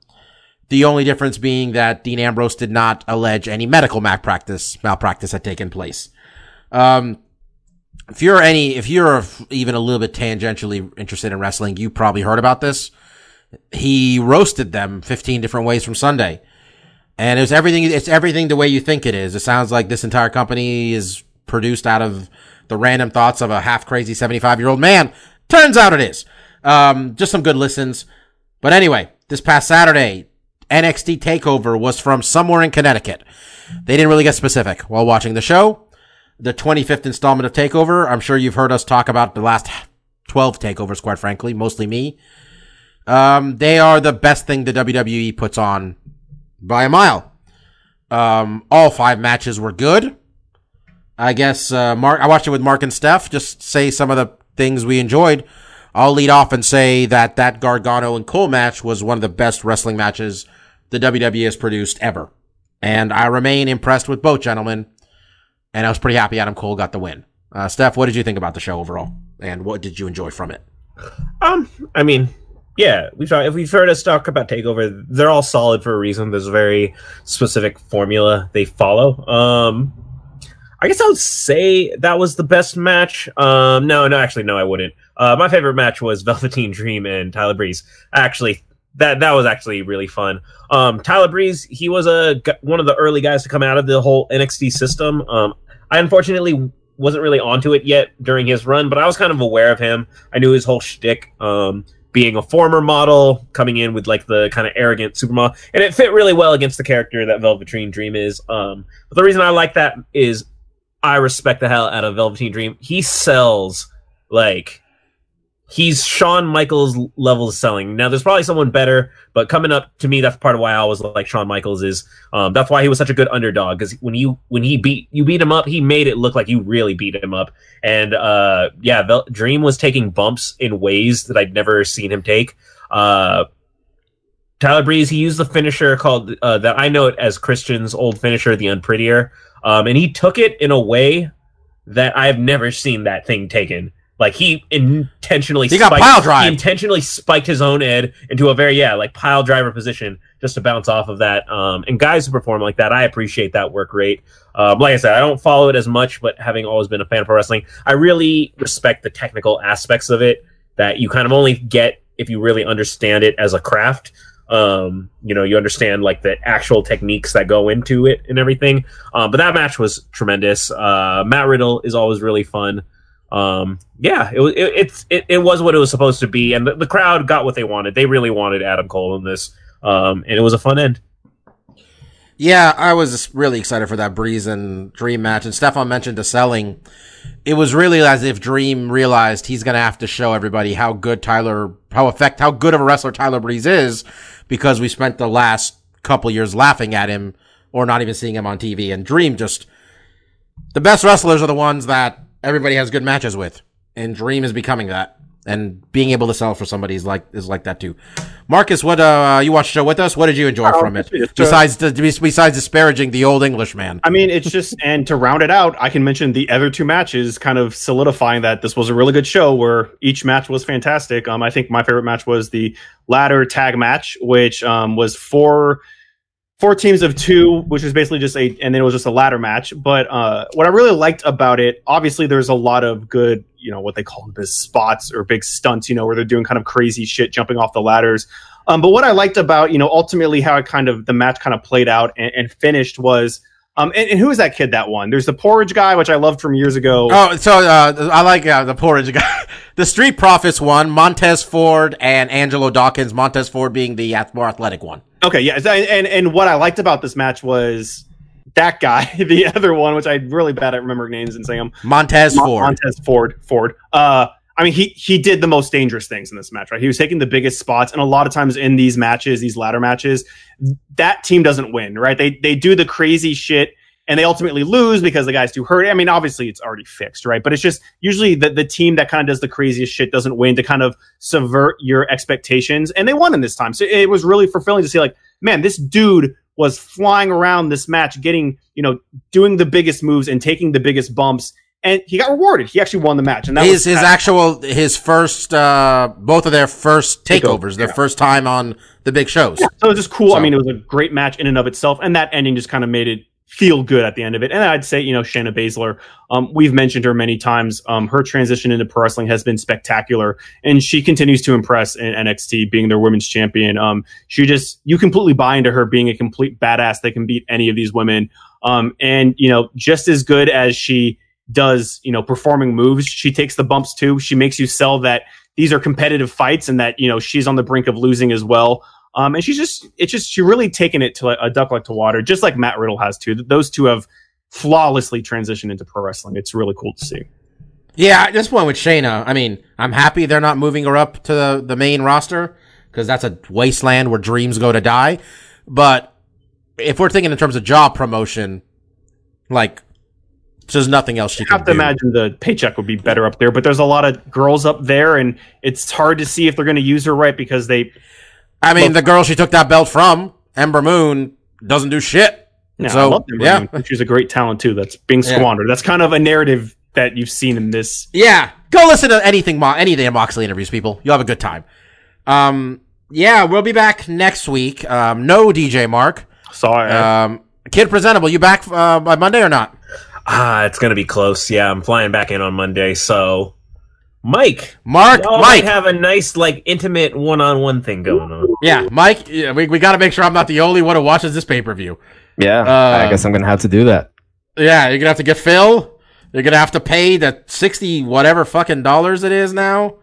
The only difference being that Dean Ambrose did not allege any medical malpractice malpractice had taken place. Um, if you're any, if you're even a little bit tangentially interested in wrestling, you probably heard about this. He roasted them 15 different ways from Sunday. And it's everything, it's everything the way you think it is. It sounds like this entire company is produced out of the random thoughts of a half crazy 75 year old man. Turns out it is. Um, just some good listens. But anyway, this past Saturday, NXT TakeOver was from somewhere in Connecticut. They didn't really get specific while watching the show. The 25th installment of TakeOver. I'm sure you've heard us talk about the last 12 takeovers, quite frankly, mostly me. Um, they are the best thing the WWE puts on by a mile. Um, all five matches were good. I guess, uh, Mark, I watched it with Mark and Steph. Just say some of the things we enjoyed. I'll lead off and say that that Gargano and Cole match was one of the best wrestling matches the WWE has produced ever. And I remain impressed with both gentlemen. And I was pretty happy Adam Cole got the win. Uh, Steph, what did you think about the show overall? And what did you enjoy from it? Um, I mean, Yeah, we've if we've heard us talk about Takeover, they're all solid for a reason. There's a very specific formula they follow. Um, I guess I would say that was the best match. Um, no, no, actually, no, I wouldn't. Uh, my favorite match was Velveteen Dream and Tyler Breeze. Actually, that that was actually really fun. Um, Tyler Breeze, he was a one of the early guys to come out of the whole NXT system. Um, I unfortunately wasn't really onto it yet during his run, but I was kind of aware of him. I knew his whole shtick. Um, being a former model, coming in with like the kind of arrogant supermodel, and it fit really well against the character that Velveteen Dream is. Um, but the reason I like that is I respect the hell out of Velveteen Dream. He sells like he's Shawn Michaels level of selling. Now there's probably someone better, but coming up to me, that's part of why I always like Shawn Michaels is um, that's why he was such a good underdog because when you when he beat you beat him up, he made it look like you really beat him up. And uh, yeah, Vel- Dream was taking bumps in ways that I'd never seen him take. Uh, Tyler Breeze, he used the finisher called uh, that I know it as Christian's old finisher, the Unprettier, um, and he took it in a way that I've never seen that thing taken. Like he intentionally He got spiked- pile drive. He intentionally spiked his own Ed into a very yeah like pile driver position just to bounce off of that. Um, and guys who perform like that, I appreciate that work rate. Um, like I said, I don't follow it as much, but having always been a fan of pro wrestling, I really respect the technical aspects of it that you kind of only get if you really understand it as a craft. Um, you know, you understand like the actual techniques that go into it and everything. Um, but that match was tremendous. Uh, Matt Riddle is always really fun. Um, yeah, it was it, it's it, it was what it was supposed to be, and the, the crowd got what they wanted. They really wanted Adam Cole in this, um, and it was a fun end. Yeah, I was really excited for that Breeze and Dream match. And Stefan mentioned the selling. It was really as if Dream realized he's going to have to show everybody how good Tyler, how effect, how good of a wrestler Tyler Breeze is because we spent the last couple years laughing at him or not even seeing him on TV. And Dream just, the best wrestlers are the ones that everybody has good matches with. And Dream is becoming that. And being able to sell for somebody is like, is like that too. Marcus, what, uh, you watched the show with us? What did you enjoy Oh, from it? uh, Besides, the, besides disparaging the old Englishman. I mean, it's just, and to round it out, I can mention the other two matches, kind of solidifying that this was a really good show where each match was fantastic. Um, I think my favorite match was the ladder tag match, which um, was four four teams of two, which was basically just a, and then it was just a ladder match. But uh, what I really liked about it, obviously, there's a lot of good, you know, what they call them as spots or big stunts, you know, where they're doing kind of crazy shit, jumping off the ladders. Um, but what I liked about, you know, ultimately how it kind of the match kind of played out and, and finished was, um, and, and who is that kid that won? There's the porridge guy, which I loved from years ago. Oh, so uh, I like uh, the porridge guy. the Street Profits won. Montez Ford and Angelo Dawkins. Montez Ford being the more athletic one. Okay, yeah, and and what I liked about this match was that guy, the other one, which I'm really bad at remembering names and saying them. Montez Mon- Ford. Montez Ford. Ford. Uh, I mean, he he did the most dangerous things in this match, right? He was taking the biggest spots, and a lot of times in these matches, these ladder matches, that team doesn't win, right? They they do the crazy shit. And they ultimately lose because the guy's too hurt. I mean, obviously it's already fixed, right? But it's just usually the, the team that kind of does the craziest shit doesn't win to kind of subvert your expectations. And they won in this time. So it was really fulfilling to see like, man, this dude was flying around this match, getting, you know, doing the biggest moves and taking the biggest bumps. And he got rewarded. He actually won the match. And that his was his actual his first uh both of their first Takeover, takeovers, their yeah. first time on the big shows. so it was just cool. So- I mean, it was a great match in and of itself. And that ending just kind of made it feel good at the end of it. And I'd say, you know, Shayna Baszler, um, we've mentioned her many times. Um, her transition into pro wrestling has been spectacular and she continues to impress in NXT being their women's champion. Um, she just, you completely buy into her being a complete badass that can beat any of these women. Um, and, you know, just as good as she does, you know, performing moves, she takes the bumps too. She makes you sell that these are competitive fights and that, you know, she's on the brink of losing as well. Um, and she's just, it's just, she really taken it to a, duck like to water, just like Matt Riddle has too. Those two have flawlessly transitioned into pro wrestling. It's really cool to see. Yeah, at this point with Shayna, I mean, I'm happy they're not moving her up to the, the main roster because that's a wasteland where dreams go to die. But if we're thinking in terms of job promotion, like there's nothing else you, I can have to do. imagine the paycheck would be better up there, but there's a lot of girls up there, and it's hard to see if they're going to use her right because they. I mean, the girl she took that belt from, Ember Moon, doesn't do shit. Yeah, So, I love them. yeah. she's a great talent too. That's being Yeah. squandered. That's kind of a narrative that you've seen in this. Yeah, go listen to anything, Mo- any of the Moxley interviews, people. You'll have a good time. Um, yeah, we'll be back next week. Um, no DJ Mark. Sorry. Um, Kid Presentable, you back uh, by Monday or not? Ah, it's gonna be close. Yeah, I'm flying back in on Monday, so Mike, Mark, y'all Mike. might have a nice, like, intimate one-on-one thing going on. yeah, Mike. Yeah, we we got to make sure I'm not the only one who watches this pay per view. Yeah, Uh, I guess I'm gonna have to do that. Yeah, you're gonna have to get Phil. You're gonna have to pay the sixty whatever fucking dollars it is now.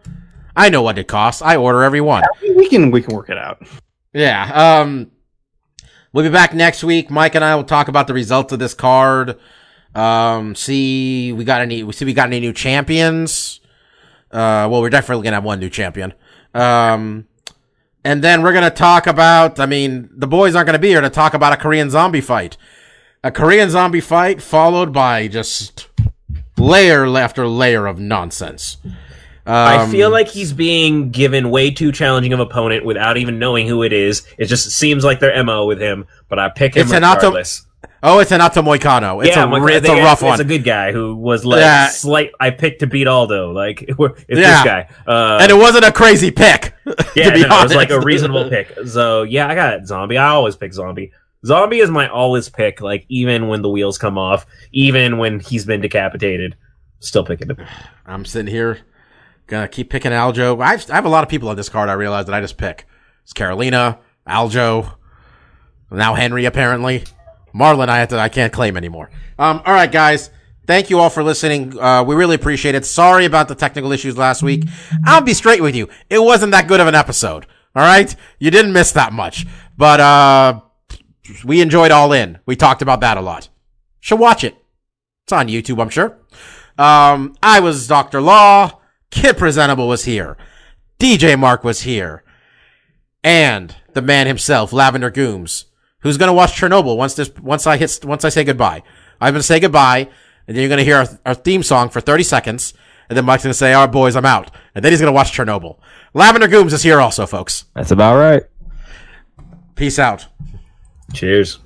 I know what it costs. I order every one. we can we can work it out. Yeah. Um, we'll be back next week. Mike and I will talk about the results of this card. Um, see we got any. We see we got any new champions. Uh, well, we're definitely gonna have one new champion. Um, and then we're gonna talk about. I mean, the boys aren't gonna be here to talk about a Korean zombie fight. A Korean zombie fight followed by just layer after layer of nonsense. I Um, feel like he's being given way too challenging of opponent without even knowing who it is. It just seems like their mo with him, but I pick him It's an auto- regardless. Oh, it's an Atomo Moicano. It's yeah, a my- it's a rough it's one. It's a good guy who was like Yeah. slight. I picked to beat Aldo. Like it's Yeah. this guy. Uh, and it wasn't a crazy pick. yeah, no, it was like a reasonable pick. So yeah, I got zombie. I always pick zombie. Zombie is my always pick. Like even when the wheels come off, even when he's been decapitated, still picking him. I'm sitting here, gonna keep picking Aljo. I've, I have a lot of people on this card. I realize that I just pick. It's Karolina, Aljo, now Henry apparently. Marlon, I have to, I can't claim anymore. Um, all right, guys. Thank you all for listening. Uh, we really appreciate it. Sorry about the technical issues last week. I'll be straight with you. It wasn't that good of an episode. All right. You didn't miss that much, but, uh, we enjoyed All In. We talked about that a lot. Should watch it. It's on YouTube, I'm sure. Um, I was Dr. Law. Kid Presentable was here. DJ Mark was here. And the man himself, Lavender Gooms, who's gonna watch Chernobyl once this, once I hit, once I say goodbye. I'm gonna say goodbye, and then you're gonna hear our, our theme song for 30 seconds, and then Mike's gonna say, alright boys, I'm out. And then he's gonna watch Chernobyl. Lavender Gooms is here also, folks. That's about right. Peace out. Cheers.